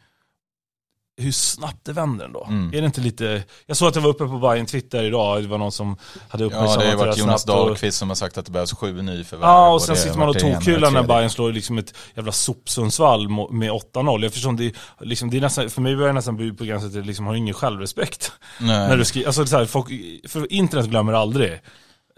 [SPEAKER 2] Hur snabbt det vänder ändå.
[SPEAKER 3] Mm.
[SPEAKER 2] Är det inte lite, jag såg att det var uppe på Bayern Twitter idag, det var någon som hade
[SPEAKER 3] Ja,
[SPEAKER 2] uppmärksammat
[SPEAKER 3] det har ju varit
[SPEAKER 2] där
[SPEAKER 3] Jonas
[SPEAKER 2] snabbt och-
[SPEAKER 3] Dahlqvist som har sagt att det behövs sju nyförvärv.
[SPEAKER 2] Ja, och sen
[SPEAKER 3] det
[SPEAKER 2] sitter
[SPEAKER 3] har
[SPEAKER 2] man och
[SPEAKER 3] varit det och det
[SPEAKER 2] när. Bayern slår liksom ett jävla sopsundsvall med 8-0. Eftersom det, liksom, det är nästan, för mig börjar det nästan bli på gränsen till att liksom har ingen självrespekt.
[SPEAKER 3] Nej.
[SPEAKER 2] När du skriver, alltså så här, folk, för internet glömmer aldrig.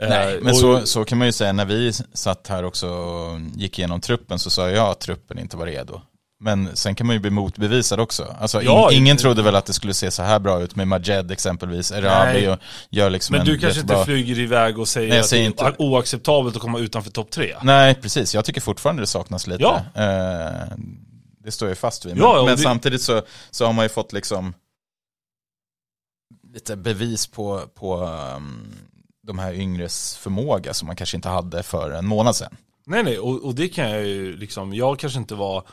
[SPEAKER 3] Nej,
[SPEAKER 2] Eh,
[SPEAKER 3] men
[SPEAKER 2] och-
[SPEAKER 3] så, så kan man ju säga när vi satt här också och gick igenom truppen så sa jag att truppen inte var redo. Men sen kan man ju bli motbevisad också. Alltså,
[SPEAKER 2] Ja,
[SPEAKER 3] in, ingen trodde väl att det skulle se så här bra ut med Majed exempelvis. Erabi och gör liksom
[SPEAKER 2] Men
[SPEAKER 3] en
[SPEAKER 2] du kanske inte flyger iväg och säger
[SPEAKER 3] Nej,
[SPEAKER 2] att det är
[SPEAKER 3] inte-
[SPEAKER 2] oacceptabelt att komma utanför topp tre.
[SPEAKER 3] Nej, precis. Jag tycker fortfarande det saknas lite.
[SPEAKER 2] Ja.
[SPEAKER 3] Eh, det står jag fast vid. Men,
[SPEAKER 2] Ja,
[SPEAKER 3] men
[SPEAKER 2] det-
[SPEAKER 3] samtidigt så, så har man ju fått liksom lite bevis på, på um, de här yngres förmåga som man kanske inte hade för en månad sedan.
[SPEAKER 2] Nej nej, och, och det kan jag ju liksom, jag kanske inte var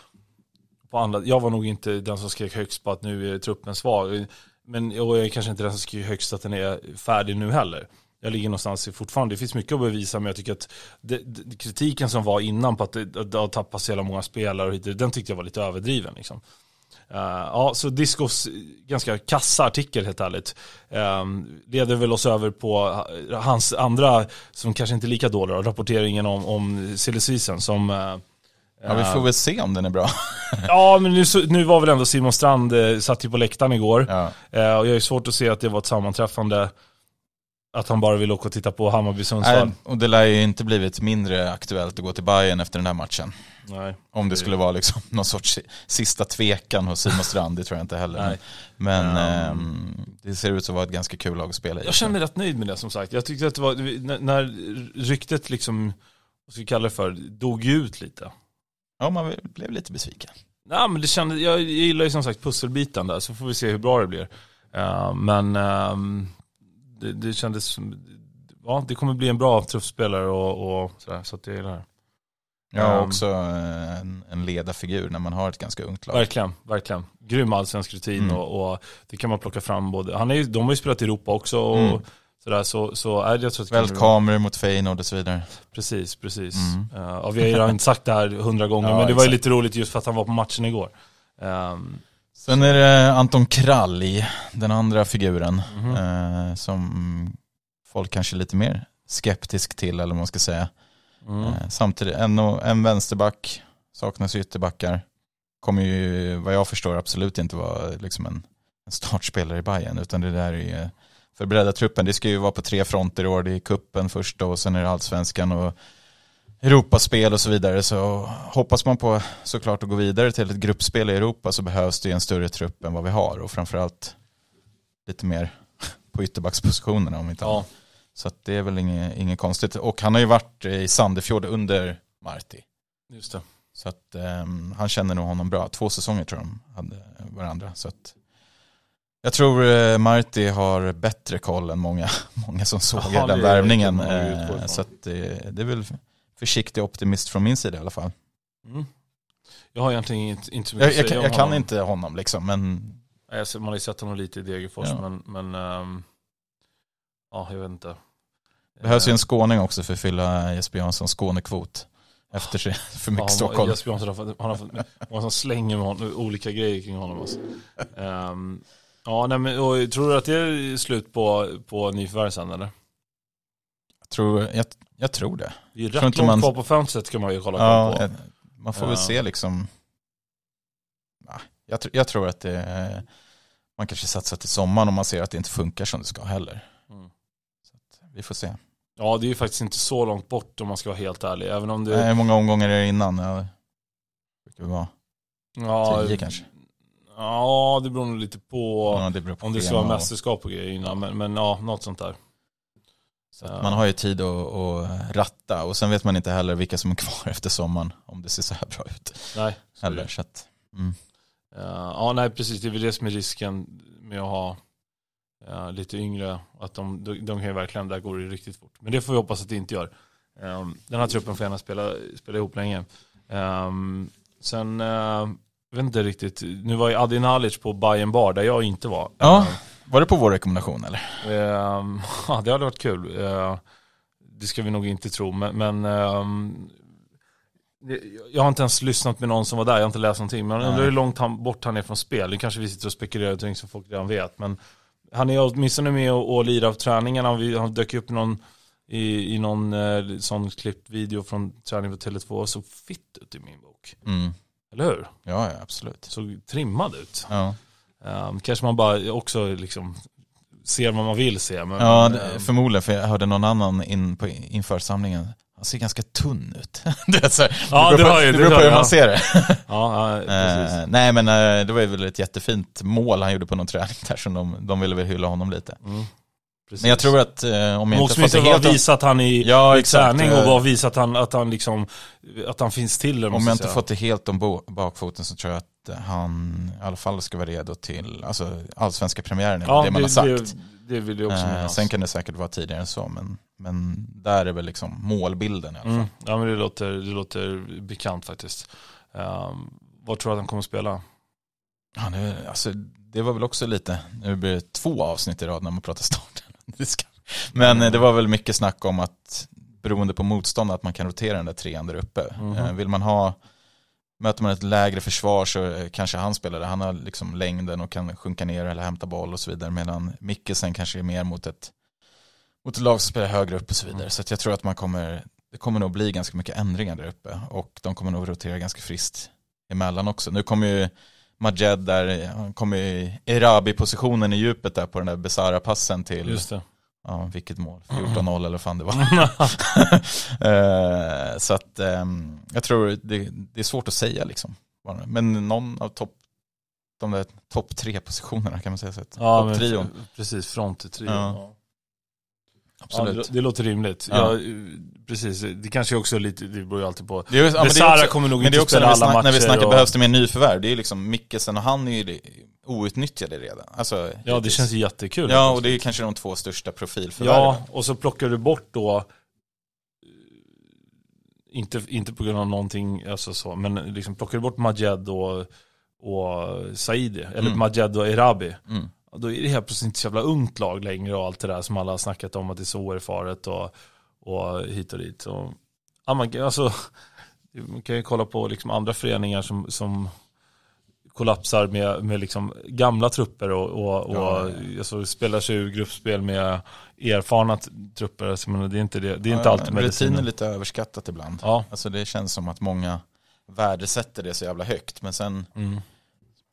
[SPEAKER 2] på andra, jag var nog inte den som skrek högst på att nu är truppen svag. Men och jag är kanske inte den som skrek högst att den är färdig nu heller. Jag ligger någonstans fortfarande, det finns mycket att bevisa men jag tycker att det, det, kritiken som var innan på att det, det har tappats så jävla många spelare och hit, den tyckte jag var lite överdriven. Liksom. Uh, ja, så Discos ganska kassa artikel helt ärligt. Um, leder väl oss över på hans andra, som kanske inte är lika dålig. rapporteringen om, om silly season som uh,
[SPEAKER 3] Ja, vi får väl se om den är bra.
[SPEAKER 2] Ja, men nu, nu var väl ändå Simon Strand, eh, satt ju på läktaren igår.
[SPEAKER 3] ja.
[SPEAKER 2] Eh, och jag är svårt att se att det var ett sammanträffande, att han bara ville åka och titta på Hammarby Sundsvall.
[SPEAKER 3] Nej, och det lär ju inte blivit mindre aktuellt att gå till Bayern efter den här matchen.
[SPEAKER 2] Nej.
[SPEAKER 3] Om det skulle vara liksom någon sorts sista tvekan hos Simon Strand, det tror jag inte heller.
[SPEAKER 2] Nej.
[SPEAKER 3] Men
[SPEAKER 2] Um.
[SPEAKER 3] det ser ut att vara ett ganska kul lag att spela i.
[SPEAKER 2] Jag känner mig rätt nöjd med det som sagt. Jag tyckte att det var, när, ryktet liksom, vad ska vi kalla det för, dog ut lite.
[SPEAKER 3] Ja, man blev lite besviken.
[SPEAKER 2] Nej men det kändes, jag gillar ju som sagt pusselbiten där, så får vi se hur bra det blir. Eh, men ehm, det, det kändes, som- ja det kommer bli en bra truppspelare och, och sådär, så att jag gillar det.
[SPEAKER 3] Ja,
[SPEAKER 2] Um.
[SPEAKER 3] också eh, en, en ledarfigur när man har ett ganska ungt lag.
[SPEAKER 2] Verkligen, verkligen. Grym allsvensk rutin
[SPEAKER 3] Mm.
[SPEAKER 2] och, och det kan man plocka fram både, han är, de har ju spelat i Europa också och
[SPEAKER 3] Mm.
[SPEAKER 2] Sådär, så, så är det, jag tror att bra.
[SPEAKER 3] kameror mot Feyenoord och så vidare.
[SPEAKER 2] Precis, precis.
[SPEAKER 3] Mm.
[SPEAKER 2] Uh, och vi har ju redan sagt det här hundra gånger,
[SPEAKER 3] Ja,
[SPEAKER 2] men det var ju
[SPEAKER 3] exakt.
[SPEAKER 2] lite roligt just för att han var på matchen igår. Um,
[SPEAKER 3] Sen är det Anton Kralj, den andra figuren,
[SPEAKER 2] Mhm.
[SPEAKER 3] eh, som folk kanske är lite mer skeptisk till, eller vad man ska säga.
[SPEAKER 2] mm.
[SPEAKER 3] Eh, samtidigt, en, en vänsterback, saknas ytterbackar. Kommer ju, vad jag förstår, absolut inte vara liksom en, en startspelare i Bayern utan det där är för bredda truppen. Det ska ju vara på tre fronter i år. Det är kuppen först och sen är det allsvenskan och Europaspel och så vidare. Så hoppas man på såklart att gå vidare till ett gruppspel i Europa så behövs det ju en större trupp än vad vi har och framförallt lite mer på ytterbackspositionerna om inte
[SPEAKER 2] Ja,
[SPEAKER 3] annat. Så det är väl inget, inget konstigt. Och han har ju varit i Sandefjord under Marti.
[SPEAKER 2] just det.
[SPEAKER 3] Så att ehm, han känner nog honom bra. Två säsonger tror jag de hade varandra. Så att jag tror eh, Marti har bättre koll än många, många som såg
[SPEAKER 2] Ja,
[SPEAKER 3] den värvningen. Eh, så det, det är väl försiktig optimist från min sida i alla fall.
[SPEAKER 2] Mm. Jag har egentligen inte, inte så mycket
[SPEAKER 3] Jag, jag,
[SPEAKER 2] att säga om
[SPEAKER 3] jag kan
[SPEAKER 2] honom.
[SPEAKER 3] inte honom liksom, men
[SPEAKER 2] jag Man har ju sett honom lite i Degerfors,
[SPEAKER 3] Ja.
[SPEAKER 2] men, men ehm, ja, jag vet inte.
[SPEAKER 3] behövs ju
[SPEAKER 2] Eh,
[SPEAKER 3] en skåning också för att fylla Jesper Janssons Skånekvot. Efter sig för mycket
[SPEAKER 2] Ja,
[SPEAKER 3] Stockholm.
[SPEAKER 2] Jesper Jansson har fått, han har fått många som slänger med honom, olika grejer kring honom. Alltså. Ehm, ja, nej, men, och, tror du att det är slut på, på nyförvärv sen eller?
[SPEAKER 3] Jag, tror, jag, jag tror det.
[SPEAKER 2] Det är rätt långt
[SPEAKER 3] man-
[SPEAKER 2] kvar på fönstret kan man ju kolla
[SPEAKER 3] Ja,
[SPEAKER 2] på.
[SPEAKER 3] man får väl
[SPEAKER 2] Ja.
[SPEAKER 3] se liksom. Ja, Jag, jag tror att det, man kanske satsar till sommaren om man ser att det inte funkar som det ska heller.
[SPEAKER 2] Mm.
[SPEAKER 3] Så vi får se.
[SPEAKER 2] Ja, det är ju faktiskt inte så långt bort om man ska vara helt ärlig. Även om det...
[SPEAKER 3] Nej, Hur många omgångar är det innan? Ja, det brukar vara
[SPEAKER 2] ja,
[SPEAKER 3] tio kanske.
[SPEAKER 2] Ja, det beror nog lite på
[SPEAKER 3] Ja, det beror på
[SPEAKER 2] om det ska vara mästerskap och grejer innan. Men, men ja, något sånt där.
[SPEAKER 3] Så man har ju tid att, att ratta och sen vet man inte heller vilka som är kvar efter sommaren om det ser så här bra ut.
[SPEAKER 2] Nej.
[SPEAKER 3] Heller, så att, mm.
[SPEAKER 2] Ja, nej precis. Det är väl det som är risken med att ha ja, lite yngre. Att de, de, de kan ju verkligen, där går det riktigt fort. Men det får vi hoppas att det inte gör. Um, den här truppen får gärna spela, spela ihop länge. Um, sen, uh, jag vet inte riktigt. Nu var ju Adi Nalic på Bayern Bar där jag inte var.
[SPEAKER 3] Ja. Var det på vår rekommendation eller?
[SPEAKER 2] Ehm, ja, det hade varit kul. Eh, det ska vi nog inte tro, men, men ehm, jag har inte ens lyssnat med någon som var där, jag har inte läst någonting. Men jag undrar hur långt han, bort han är från spel. Nu kanske vi sitter och spekulerar i ting som folk redan vet. Men han är åtminstone med och, och lirar av träningarna. Vi- Han dök upp någon, i, i någon eh, sån klippt video från träning på Tele2 och såg fitt ut i min bok.
[SPEAKER 3] Mm.
[SPEAKER 2] Eller hur?
[SPEAKER 3] Ja, ja, absolut.
[SPEAKER 2] Såg trimmad ut.
[SPEAKER 3] Ja,
[SPEAKER 2] Um, kanske man bara också liksom ser vad man vill se. Men,
[SPEAKER 3] ja det, förmodligen, för jag hörde någon annan in på, inför samlingen. Han ser ganska tunn ut. det, är så här,
[SPEAKER 2] Ja,
[SPEAKER 3] det beror på, det
[SPEAKER 2] det
[SPEAKER 3] beror på hur
[SPEAKER 2] ja.
[SPEAKER 3] man ser det.
[SPEAKER 2] Ja, ja.
[SPEAKER 3] Eh, nej men eh, det var ju väl ett jättefint mål han gjorde på någon träning där som de, de ville väl hylla honom lite.
[SPEAKER 2] Mm, precis.
[SPEAKER 3] Men jag tror att eh, om jag inte fått det
[SPEAKER 2] bara
[SPEAKER 3] helt...
[SPEAKER 2] visa att han i
[SPEAKER 3] Ja,
[SPEAKER 2] träning och
[SPEAKER 3] Eh,
[SPEAKER 2] bara visa att han, att han liksom, att han finns till.
[SPEAKER 3] Om jag inte fått det helt om bakfoten så tror jag att han i alla fall ska vara redo till alltså, allsvenska premiären, är
[SPEAKER 2] ja,
[SPEAKER 3] det man har sagt.
[SPEAKER 2] Det, det vill jag också
[SPEAKER 3] Eh, sen kan det säkert vara tidigare än så, men, men där är väl liksom målbilden i alla fall.
[SPEAKER 2] mm, ja men det låter, det låter bekant faktiskt. Um, vad tror du att han kommer att spela?
[SPEAKER 3] Ja, det, alltså, det var väl också lite, nu blir det två avsnitt i rad när man pratar starten. Men eh, det var väl mycket snack om att beroende på motstånd att man kan rotera den där trean där uppe. Eh, Vill man ha, möter man ett lägre försvar så eh, kanske han spelar det. Han har liksom längden och kan sjunka ner eller hämta boll och så vidare. Medan Mikkelsen kanske är mer mot ett, mot ett lag som spelar högre upp och så vidare.
[SPEAKER 2] Mm.
[SPEAKER 3] Så jag tror att man kommer, det kommer nog bli ganska mycket ändringar där uppe. Och de kommer nog rotera ganska friskt emellan också. Nu kommer ju Majed där, han kommer i Erabi-positionen i djupet där på den där bisarra passen till,
[SPEAKER 2] Just det.
[SPEAKER 3] ja vilket mål, 14-0 eller vad fan det var. Eh, så att ehm, jag tror det, det är svårt att säga liksom. Men någon av topp, de där topp tre positionerna kan man säga så.
[SPEAKER 2] ja,
[SPEAKER 3] Topptrion.
[SPEAKER 2] precis, fronttrio.
[SPEAKER 3] Ja,
[SPEAKER 2] Ja. Ja,
[SPEAKER 3] Absolut.
[SPEAKER 2] det, det låter rimligt.
[SPEAKER 3] Ja.
[SPEAKER 2] Ja. precis, det kanske också är lite, det beror ju alltid på.
[SPEAKER 3] Det är, ja, det
[SPEAKER 2] Besara
[SPEAKER 3] också,
[SPEAKER 2] kommer nog
[SPEAKER 3] men det
[SPEAKER 2] inte
[SPEAKER 3] är också
[SPEAKER 2] spela
[SPEAKER 3] när vi,
[SPEAKER 2] alla
[SPEAKER 3] snack,
[SPEAKER 2] matcher.
[SPEAKER 3] när vi snackar
[SPEAKER 2] och,
[SPEAKER 3] behövs det mer nyförvärv. Det är ju liksom Mikkelsen och han är ju det- outnyttjade redan. Alltså,
[SPEAKER 2] Ja, det känns ju jättekul.
[SPEAKER 3] Ja, och det är kanske de två största profilförvärven.
[SPEAKER 2] Ja, och så plockar du bort då eh, inte, inte på grund av någonting, alltså så, men liksom plockar du bort Majed och, och Saidi, eller
[SPEAKER 3] Mm.
[SPEAKER 2] Majed och Erabi,
[SPEAKER 3] Mm.
[SPEAKER 2] Då är det helt plötsligt inte så jävla ungt lag längre och allt det där som alla har snackat om att det är så oerfaret och, och hit och dit. Och, ja, man, kan- alltså, man kan ju kolla på liksom andra föreningar som, som kollapsar med, med liksom gamla trupper och, och, och
[SPEAKER 3] Ja,
[SPEAKER 2] Alltså, spelar sig ur gruppspel med erfarna trupper. Alltså, men det är inte, det, det är inte
[SPEAKER 3] Ja,
[SPEAKER 2] alltid
[SPEAKER 3] Rutin är
[SPEAKER 2] medicinen.
[SPEAKER 3] lite överskattat ibland.
[SPEAKER 2] Ja.
[SPEAKER 3] Alltså det känns som att många värdesätter det så jävla högt. Men sen
[SPEAKER 2] Mm.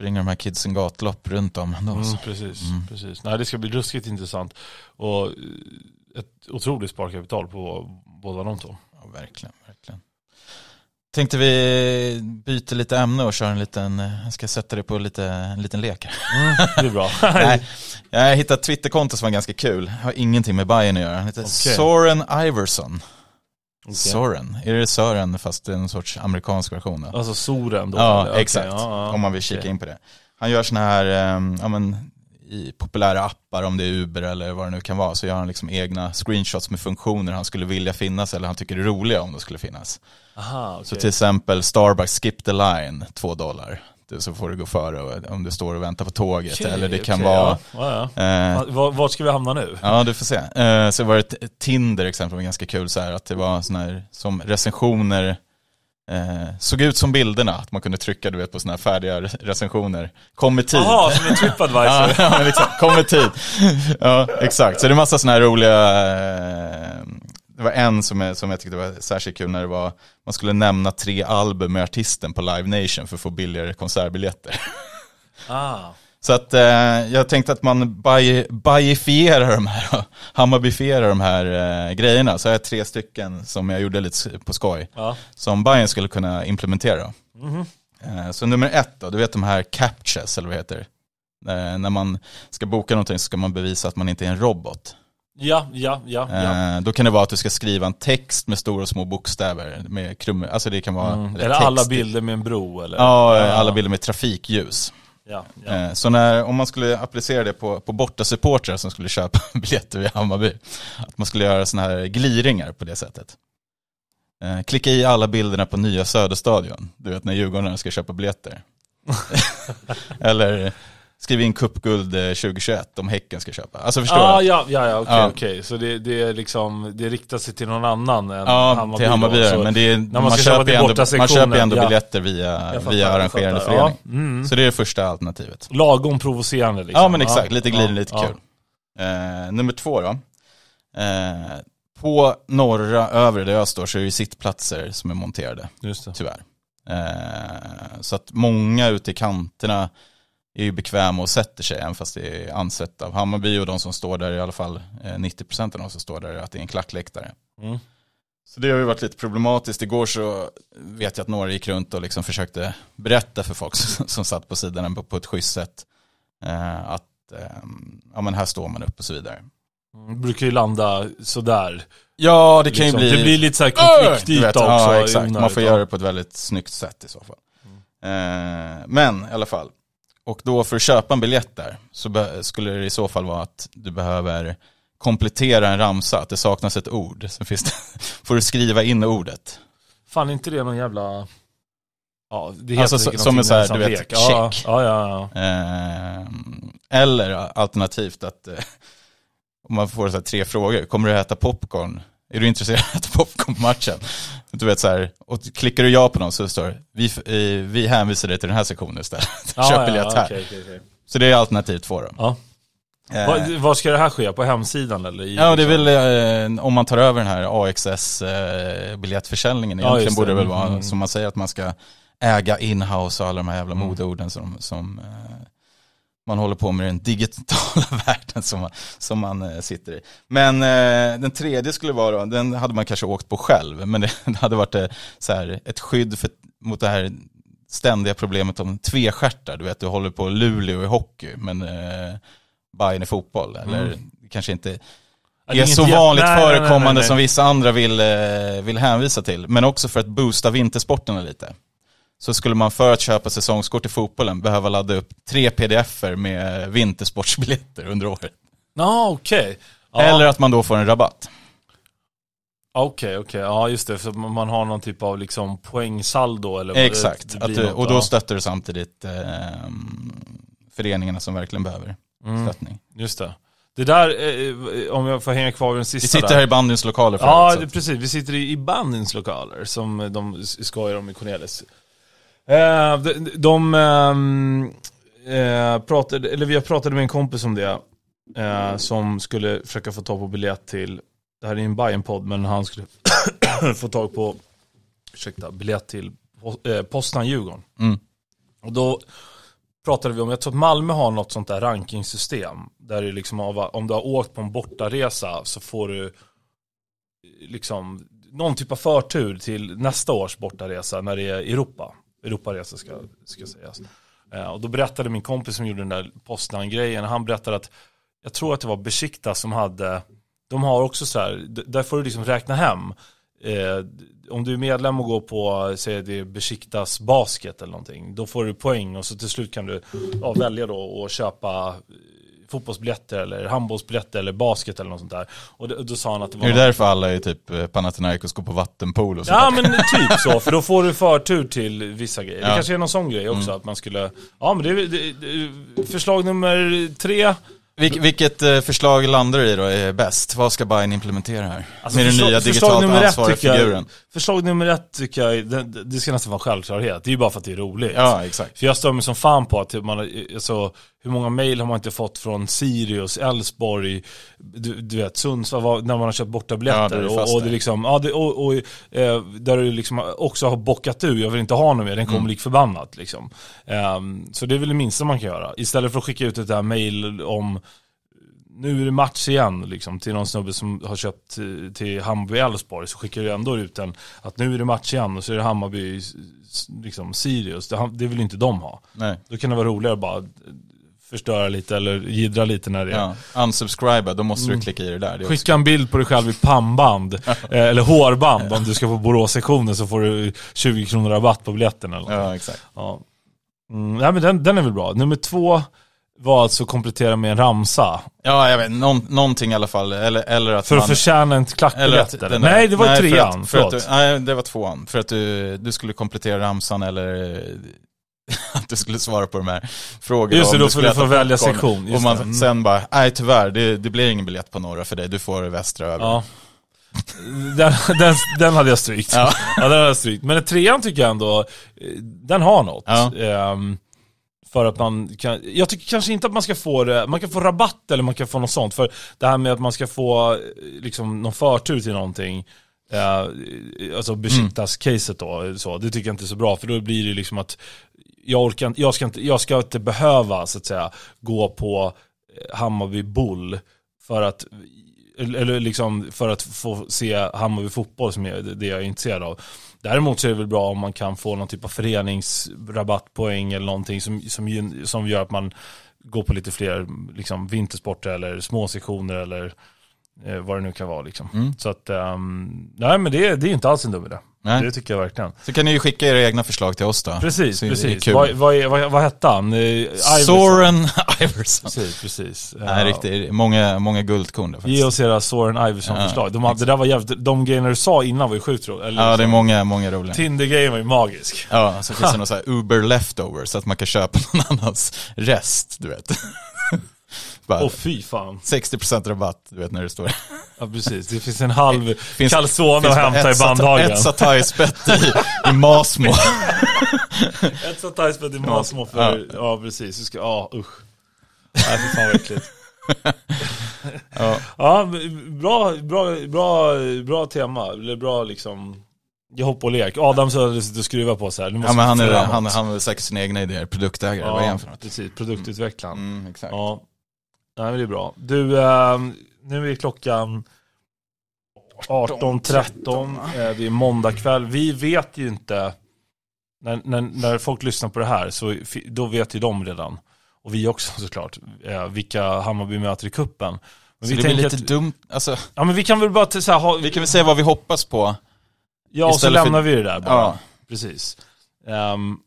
[SPEAKER 3] Springer de här kidsen gatlopp runt om ändå.
[SPEAKER 2] Mm, precis,
[SPEAKER 3] Mm.
[SPEAKER 2] precis. Nej, det ska bli ruskigt intressant. Och eh, ett otroligt sparkapital på båda de två.
[SPEAKER 3] Ja, verkligen, verkligen. Tänkte vi byta lite ämne och köra en liten, eh, jag ska sätta det på lite, en liten lek.
[SPEAKER 2] Mm, det är bra.
[SPEAKER 3] Nej, jag hittat ett Twitterkonto som var ganska kul. Har ingenting med Bayern att göra. Han heter
[SPEAKER 2] Okej.
[SPEAKER 3] Soren Iverson. Soren, är det Sören fast det är en sorts amerikansk version? Då?
[SPEAKER 2] Alltså Soren då?
[SPEAKER 3] Ja,
[SPEAKER 2] eller?
[SPEAKER 3] Exakt.
[SPEAKER 2] ja, ja.
[SPEAKER 3] Om man vill kika
[SPEAKER 2] Okej.
[SPEAKER 3] in på det. Han gör såna här, eh, ja men i populära appar, om det är Uber eller vad det nu kan vara, så gör han liksom egna screenshots med funktioner han skulle vilja finnas eller han tycker är roliga om de skulle finnas.
[SPEAKER 2] Aha, okej.
[SPEAKER 3] Så till exempel Starbucks skip the line, två dollar. Det- Så får du gå före om du står och väntar på tåget.
[SPEAKER 2] Okej,
[SPEAKER 3] eller det kan
[SPEAKER 2] okej,
[SPEAKER 3] vara...
[SPEAKER 2] Ja, ja.
[SPEAKER 3] Eh,
[SPEAKER 2] Ja. Var- Vart ska vi hamna nu?
[SPEAKER 3] Ja, du får se. Eh, så var det ett Tinder exempel var ganska kul så här att det var såna här som recensioner eh, såg ut som bilderna, att man kunde trycka du vet på såna här färdiga re- recensioner. Kom med tid.
[SPEAKER 2] Jaha, som en Tripadvisor.
[SPEAKER 3] Ja, ja exakt, kom med tid. Ja, exakt. Så det är massa sådana här roliga, eh, det var en som jag, som jag tyckte var särskilt kul när det var, man skulle nämna tre album med artisten på Live Nation för att få billigare konsertbiljetter.
[SPEAKER 2] ah.
[SPEAKER 3] Så att eh, jag tänkte att man baji- bajifierar de här, Hammarbifierar de här eh, grejerna. Så jag har tre stycken som jag gjorde lite på skoj.
[SPEAKER 2] Ja.
[SPEAKER 3] Som Bayern skulle kunna implementera.
[SPEAKER 2] Mhm.
[SPEAKER 3] Eh, så nummer ett då, du vet de här captures eller vad det heter. Eh, när man ska boka någonting så ska man bevisa att man inte är en robot.
[SPEAKER 2] Ja, ja, ja. ja.
[SPEAKER 3] Eh, då kan det vara att du ska skriva en text med stora och små bokstäver. Med krum, alltså det kan vara
[SPEAKER 2] Mm.
[SPEAKER 3] eller text.
[SPEAKER 2] alla bilder med en bro eller?
[SPEAKER 3] Ja, alla bilder med trafikljus.
[SPEAKER 2] Ja, ja.
[SPEAKER 3] Eh, Så när, om man skulle applicera det på, på bortasupportrar som skulle köpa biljetter vid Hammarby, att man skulle göra sådana här gliringar på det sättet. Eh, Klicka i alla bilderna på nya Söderstadion, du vet när Djurgården ska köpa biljetter. Eller skriv in cupguld eh, 2021 om Häcken ska köpa. Alltså förstår
[SPEAKER 2] Ah,
[SPEAKER 3] du?
[SPEAKER 2] ja, ja, ja, okej,
[SPEAKER 3] Ja.
[SPEAKER 2] okej. Så det, det är liksom, det riktar sig till någon annan än
[SPEAKER 3] Ja,
[SPEAKER 2] Hammarby
[SPEAKER 3] till
[SPEAKER 2] då,
[SPEAKER 3] Hammarbyare,
[SPEAKER 2] så-
[SPEAKER 3] men det är,
[SPEAKER 2] man
[SPEAKER 3] man, köper ändå, man köper ju ändå
[SPEAKER 2] ja.
[SPEAKER 3] biljetter via,
[SPEAKER 2] fattar,
[SPEAKER 3] via arrangerande förening.
[SPEAKER 2] Ja, mm.
[SPEAKER 3] Så det är det första alternativet.
[SPEAKER 2] Lagom provocerande liksom.
[SPEAKER 3] Ja men exakt, lite gliring, lite kul. Eh, nummer två då. Eh, på norra övre där jag står så är det sittplatser som är monterade,
[SPEAKER 2] Just det.
[SPEAKER 3] tyvärr. Eh, så att många ute i kanterna är ju bekväma och sätter sig, även fast det är ansett av Hammarby och de som står där, i alla fall eh, 90% av de som står där, att det är en klackläktare.
[SPEAKER 2] Mm.
[SPEAKER 3] Så det har ju varit lite problematiskt. Igår så vet jag att några gick runt och liksom försökte berätta för folk som, satt på sidan på, på ett schysst sätt eh, att eh, ja, men här står man upp och så vidare.
[SPEAKER 2] Mm, Brukar ju landa sådär.
[SPEAKER 3] Ja, det kan
[SPEAKER 2] Liksom.
[SPEAKER 3] ju bli...
[SPEAKER 2] Det blir lite såhär
[SPEAKER 3] Du vet,
[SPEAKER 2] konfliktyta också.
[SPEAKER 3] Ja, exakt. Man får göra det på ett väldigt snyggt sätt i så fall. Eh, men i alla fall. Och då för att köpa en biljett där så skulle det i så fall vara att du behöver komplettera en ramsa, att det saknas ett ord. Sen finns det, får du skriva in ordet.
[SPEAKER 2] Fan inte det någon jävla... Ja, det heter
[SPEAKER 3] Alltså, som en
[SPEAKER 2] någonting
[SPEAKER 3] så här, du vet,
[SPEAKER 2] ja,
[SPEAKER 3] check.
[SPEAKER 2] Ja, ja, ja.
[SPEAKER 3] Eh, eller alternativt att eh, om man får så här tre frågor, kommer du äta popcorn? Är du intresserad av att äta popcorn på matchen? Du vet så här, och klickar du ja på dem så står det, vi, eh, vi hänvisar dig till den här sektionen istället.
[SPEAKER 2] ja
[SPEAKER 3] Köp
[SPEAKER 2] ja,
[SPEAKER 3] biljett
[SPEAKER 2] ja,
[SPEAKER 3] här.
[SPEAKER 2] okej, okej, okej.
[SPEAKER 3] Så det är alternativ två då.
[SPEAKER 2] Ja.
[SPEAKER 3] Eh,
[SPEAKER 2] Vad, vad ska det här ske? På hemsidan eller? I,
[SPEAKER 3] Ja, det är väl eh, om man tar över den här AXS eh, biljettförsäljningen.
[SPEAKER 2] Ja,
[SPEAKER 3] Egentligen
[SPEAKER 2] just
[SPEAKER 3] borde det väl vara
[SPEAKER 2] Mm.
[SPEAKER 3] som man säger att man ska äga inhouse och alla de här jävla
[SPEAKER 2] Mm.
[SPEAKER 3] modeorden som, som eh, man håller på med den digitala världen som man, som man eh, sitter i. Men eh, den tredje skulle vara, då, den hade man kanske åkt på själv, men det, det hade varit eh, så här, ett skydd för, mot det här ständiga problemet om tvestjärtar. Du vet, du håller på Luleå i hockey, men eh, Bayern i fotboll. Eller
[SPEAKER 2] Mm.
[SPEAKER 3] kanske inte är,
[SPEAKER 2] inget
[SPEAKER 3] så vanligt
[SPEAKER 2] nej,
[SPEAKER 3] förekommande
[SPEAKER 2] nej, nej.
[SPEAKER 3] som vissa andra vill, eh, vill hänvisa till. Men också för att boosta vintersporterna lite. Så skulle man för att köpa säsongskort i fotbollen behöva ladda upp tre pdf-er med vintersportsbiljetter under året.
[SPEAKER 2] Ja, okej. Ja.
[SPEAKER 3] Eller att man då får en rabatt.
[SPEAKER 2] Okej, okej. Ja, just det. För man har någon typ av liksom poängsaldo eller vad det-
[SPEAKER 3] Exakt.
[SPEAKER 2] det
[SPEAKER 3] Att och då stöttar du samtidigt eh, föreningarna som verkligen behöver
[SPEAKER 2] Mm,
[SPEAKER 3] stöttning.
[SPEAKER 2] just det. Det där, eh, om jag får hänga kvar vid den
[SPEAKER 3] Vi
[SPEAKER 2] sista
[SPEAKER 3] sitter
[SPEAKER 2] där.
[SPEAKER 3] här i bandyns lokaler
[SPEAKER 2] Ja, det, precis. Vi sitter i, i bandins lokaler som de skojar om i Cornelis. Eh, de de ehm, eh, pratade, eller har pratat med en kompis om det. Eh, som skulle försöka få tag på biljett till, det här är en bayern podd men han skulle få tag på, ursäkta, biljett till eh, Postan-Djurgården.
[SPEAKER 3] Mm.
[SPEAKER 2] Och då pratade vi om, jag tror att Malmö har något sånt där rankingsystem. Där det liksom av, om du har åkt på en bortaresa så får du liksom någon typ av förtur till nästa års bortaresa när det är Europa. Europaresa ska, ska sägas. Eh, och då berättade min kompis som gjorde den där Postnan-grejen, han berättade att jag tror att det var Besikta som hade, de har också så här, där får du liksom räkna hem eh, om du är medlem och går på, säg det är Besiktas basket eller någonting, då får du poäng och så till slut kan du ja, välja då och köpa fotbollsbiljetter eller handbollsbiljetter eller basket eller något sånt där. Och då, då sa han att det var...
[SPEAKER 3] Är det därför alla i typ eh, Panathinaikos går på vattenpool och sånt
[SPEAKER 2] Ja men typ så, för då får du förtur till vissa grejer. Det
[SPEAKER 3] Ja.
[SPEAKER 2] kanske är någon sån grej också, att man skulle... Ja men det är det, det, förslag nummer tre.
[SPEAKER 3] Vilk, vilket eh, förslag landar du i då är bäst? Vad ska Bayern implementera här?
[SPEAKER 2] Alltså,
[SPEAKER 3] Med den nya digitalt ansvariga figuren.
[SPEAKER 2] Förslag nummer ett tycker jag, det, det ska nästan vara en självklarhet. Det är ju bara för att det är roligt.
[SPEAKER 3] Ja, exakt.
[SPEAKER 2] För jag stör mig som fan på att man, alltså, hur många mail har man inte fått från Sirius, Elfsborg, du, du vet Sundsvall, när man har köpt borta
[SPEAKER 3] Ja,
[SPEAKER 2] biljetter.
[SPEAKER 3] det
[SPEAKER 2] och, och det liksom, ja, det, och, och, eh, där du liksom också har bockat ur, jag vill inte ha något mer, den kommer
[SPEAKER 3] Mm.
[SPEAKER 2] lik förbannat. Liksom. Ehm, så det är väl det minsta man kan göra. Istället för att skicka ut ett där mail om nu är det match igen liksom, till någon snubbe som har köpt till, till Hammarby Elfsborg så skickar du ändå ut en att nu är det match igen och så är det Hammarby liksom Sirius. Det, det vill inte de ha.
[SPEAKER 3] Nej.
[SPEAKER 2] Då kan det vara roligare att bara förstöra lite eller jiddra lite när det är.
[SPEAKER 3] Ja. Unsubscriba, då måste
[SPEAKER 2] Mm.
[SPEAKER 3] du klicka i det där. Det är också...
[SPEAKER 2] Skicka en bild på dig själv i pannband, eh, eller hårband om du ska på Borås-sektionen så får du 20 kronor rabatt på biljetten eller något.
[SPEAKER 3] Ja, exakt.
[SPEAKER 2] Ja. Mm, nej men den, den är väl bra. Nummer två var alltså komplettera med en ramsa.
[SPEAKER 3] Ja, jag vet, någon, någonting i alla fall. Eller, eller att
[SPEAKER 2] För
[SPEAKER 3] man...
[SPEAKER 2] att förtjäna en klackbiljett eller?
[SPEAKER 3] där-
[SPEAKER 2] Nej det var
[SPEAKER 3] för
[SPEAKER 2] trean,
[SPEAKER 3] att, för att du, Nej, det var tvåan. För att du, du skulle komplettera ramsan eller att du skulle svara på de här frågorna.
[SPEAKER 2] Just det, då får
[SPEAKER 3] skulle
[SPEAKER 2] du få välja sektion,
[SPEAKER 3] Och man
[SPEAKER 2] det. Mm.
[SPEAKER 3] sen bara, nej tyvärr, det, det blir ingen biljett på norra för dig. Du får västra över.
[SPEAKER 2] Ja. Den, den, den hade jag strykt.
[SPEAKER 3] Ja.
[SPEAKER 2] Ja. den hade jag strykt. Men trean tycker jag ändå, eh, den har något.
[SPEAKER 3] Ja.
[SPEAKER 2] Ehm, för att man kan, jag tycker kanske inte att man ska få det, man kan få rabatt eller man kan få något sånt. För det här med att man ska få eh, liksom någon förtur till någonting, eh, alltså Besiktas-caset då, så, det tycker jag inte är så bra. För då blir det liksom att jag, orkar, jag, ska inte, jag ska inte behöva så att säga gå på eh, Hammarby Bull för att eller liksom för att få se Hammarby fotboll som är det jag är intresserad av. Däremot så är det väl bra om man kan få någon typ av föreningsrabattpoäng eller någonting som, som, som gör att man går på lite fler liksom, vintersporter eller små sektioner eller eh, vad det nu kan vara. Liksom.
[SPEAKER 3] Mm.
[SPEAKER 2] Så att, ehm, nej men det, det är inte alls en dum idé.
[SPEAKER 3] Nej.
[SPEAKER 2] Det tycker jag verkligen.
[SPEAKER 3] Så kan ni ju skicka era egna förslag till oss då.
[SPEAKER 2] Precis,
[SPEAKER 3] Så
[SPEAKER 2] precis. Vad, vad, vad, vad hette han? Eh, Iverson.
[SPEAKER 3] Soren Iverson.
[SPEAKER 2] Precis, precis.
[SPEAKER 3] Nej, riktigt. Många, många guldkorn där
[SPEAKER 2] Ge
[SPEAKER 3] faktiskt.
[SPEAKER 2] oss era Soren Iverson-förslag.
[SPEAKER 3] Ja,
[SPEAKER 2] De, hade- det där var jävligt, de grejerna du sa innan var ju sjukt. Eller
[SPEAKER 3] Ja, det är
[SPEAKER 2] liksom,
[SPEAKER 3] många, många roliga.
[SPEAKER 2] Tinder-grejen var ju magisk.
[SPEAKER 3] Ja, så finns det någon så här Uber leftover så att man kan köpa någon annans rest, du vet.
[SPEAKER 2] Åh fy fan.
[SPEAKER 3] 60% rabatt, du vet när det står.
[SPEAKER 2] Ja precis, det finns en halv
[SPEAKER 3] Finns-
[SPEAKER 2] calzone
[SPEAKER 3] finns
[SPEAKER 2] att hämta i bandhagen.
[SPEAKER 3] Ett satayspett i, i Masmo.
[SPEAKER 2] Ett satayspett i Masmo för, ja, precis. Du ska, ja usch. Nej fy fan vad äckligt.
[SPEAKER 3] Ja.
[SPEAKER 2] Ja, bra, bra, bra, bra tema. Eller bra liksom, ge hopp och lek. Adam hade suttit och skruvat på så här.
[SPEAKER 3] Ja men han, är, han, han har säkert sina egna idéer, produktägare, vad är
[SPEAKER 2] Ja,
[SPEAKER 3] han för något?
[SPEAKER 2] precis. Produktutvecklaren.
[SPEAKER 3] Mm, exakt.
[SPEAKER 2] Ja, Nej, men det är bra. Du, ehm, nu är klockan 18.13. Eh, det är måndag kväll. Vi vet ju inte, när, när, när folk lyssnar på det här, så då vet ju de redan. Och vi också såklart, eh, vilka Hammarby möter i kuppen. Men
[SPEAKER 3] Så
[SPEAKER 2] vi
[SPEAKER 3] det blir lite
[SPEAKER 2] att,
[SPEAKER 3] dumt, alltså,
[SPEAKER 2] ja men vi kan väl bara till, så här, ha,
[SPEAKER 3] vi kan väl säga vad vi hoppas på.
[SPEAKER 2] ja och så
[SPEAKER 3] istället för-
[SPEAKER 2] lämnar vi det där bara.
[SPEAKER 3] Ja.
[SPEAKER 2] Precis. Ehm,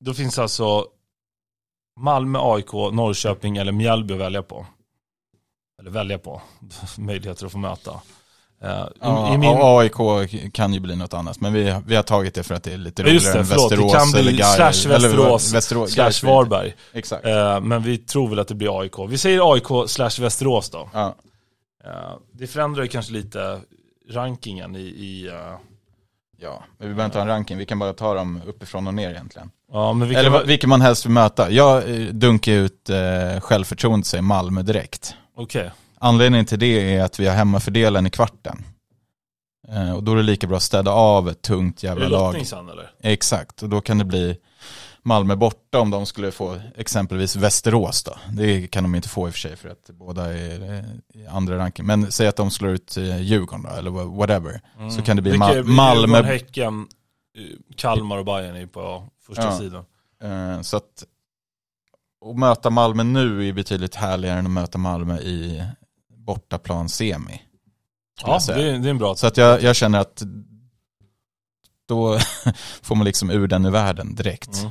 [SPEAKER 2] då finns alltså Malmö, AIK, Norrköping eller Mjällby att välja på. Eller välja på. Möjligheter att få möta. I,
[SPEAKER 3] Ja,
[SPEAKER 2] min,
[SPEAKER 3] AIK kan ju bli något annat, men vi, vi har tagit det för att det är lite roligare
[SPEAKER 2] det,
[SPEAKER 3] än
[SPEAKER 2] förlåt. Det
[SPEAKER 3] Västerås
[SPEAKER 2] kan bli
[SPEAKER 3] eller Gais.
[SPEAKER 2] slash Västerås,
[SPEAKER 3] Västerås
[SPEAKER 2] slash. Varberg.
[SPEAKER 3] Exakt.
[SPEAKER 2] Eh, men vi tror väl att det blir AIK. Vi säger AIK slash Västerås då.
[SPEAKER 3] Ja.
[SPEAKER 2] Eh, det förändrar ju kanske lite rankingen i, i
[SPEAKER 3] ja, men vi behöver inte ha en ranking, vi kan bara ta dem uppifrån och ner egentligen.
[SPEAKER 2] ja men vi
[SPEAKER 3] Eller vilken man helst vill möta. Jag eh, dunkar ut eh, självförtroende säger Malmö direkt.
[SPEAKER 2] okej.
[SPEAKER 3] Anledningen till det är att vi har hemmafördelen i kvarten. Eh, och då är det lika bra att städa av ett tungt
[SPEAKER 2] Är
[SPEAKER 3] jävla
[SPEAKER 2] det
[SPEAKER 3] lag.
[SPEAKER 2] lottning sen eller?
[SPEAKER 3] Exakt, och då kan det bli Malmö borta om de skulle få exempelvis Västerås då. Det kan de inte få i och för sig för att båda är i andra ranking. Men säg att de slår ut eh, Djurgården då, eller wha- whatever. Så kan det bli
[SPEAKER 2] Vilka
[SPEAKER 3] Ma-
[SPEAKER 2] är-
[SPEAKER 3] Malmö.
[SPEAKER 2] Djurgården, Häcken, eh, Kalmar och Bayern är på första
[SPEAKER 3] Ja.
[SPEAKER 2] sidan.
[SPEAKER 3] Eh, så att att möta Malmö nu är betydligt härligare än att möta Malmö i bortaplan semi.
[SPEAKER 2] Ja, det, är- det är en bra
[SPEAKER 3] Så att jag, jag känner att då får man liksom ur den ur världen direkt.
[SPEAKER 2] Mm.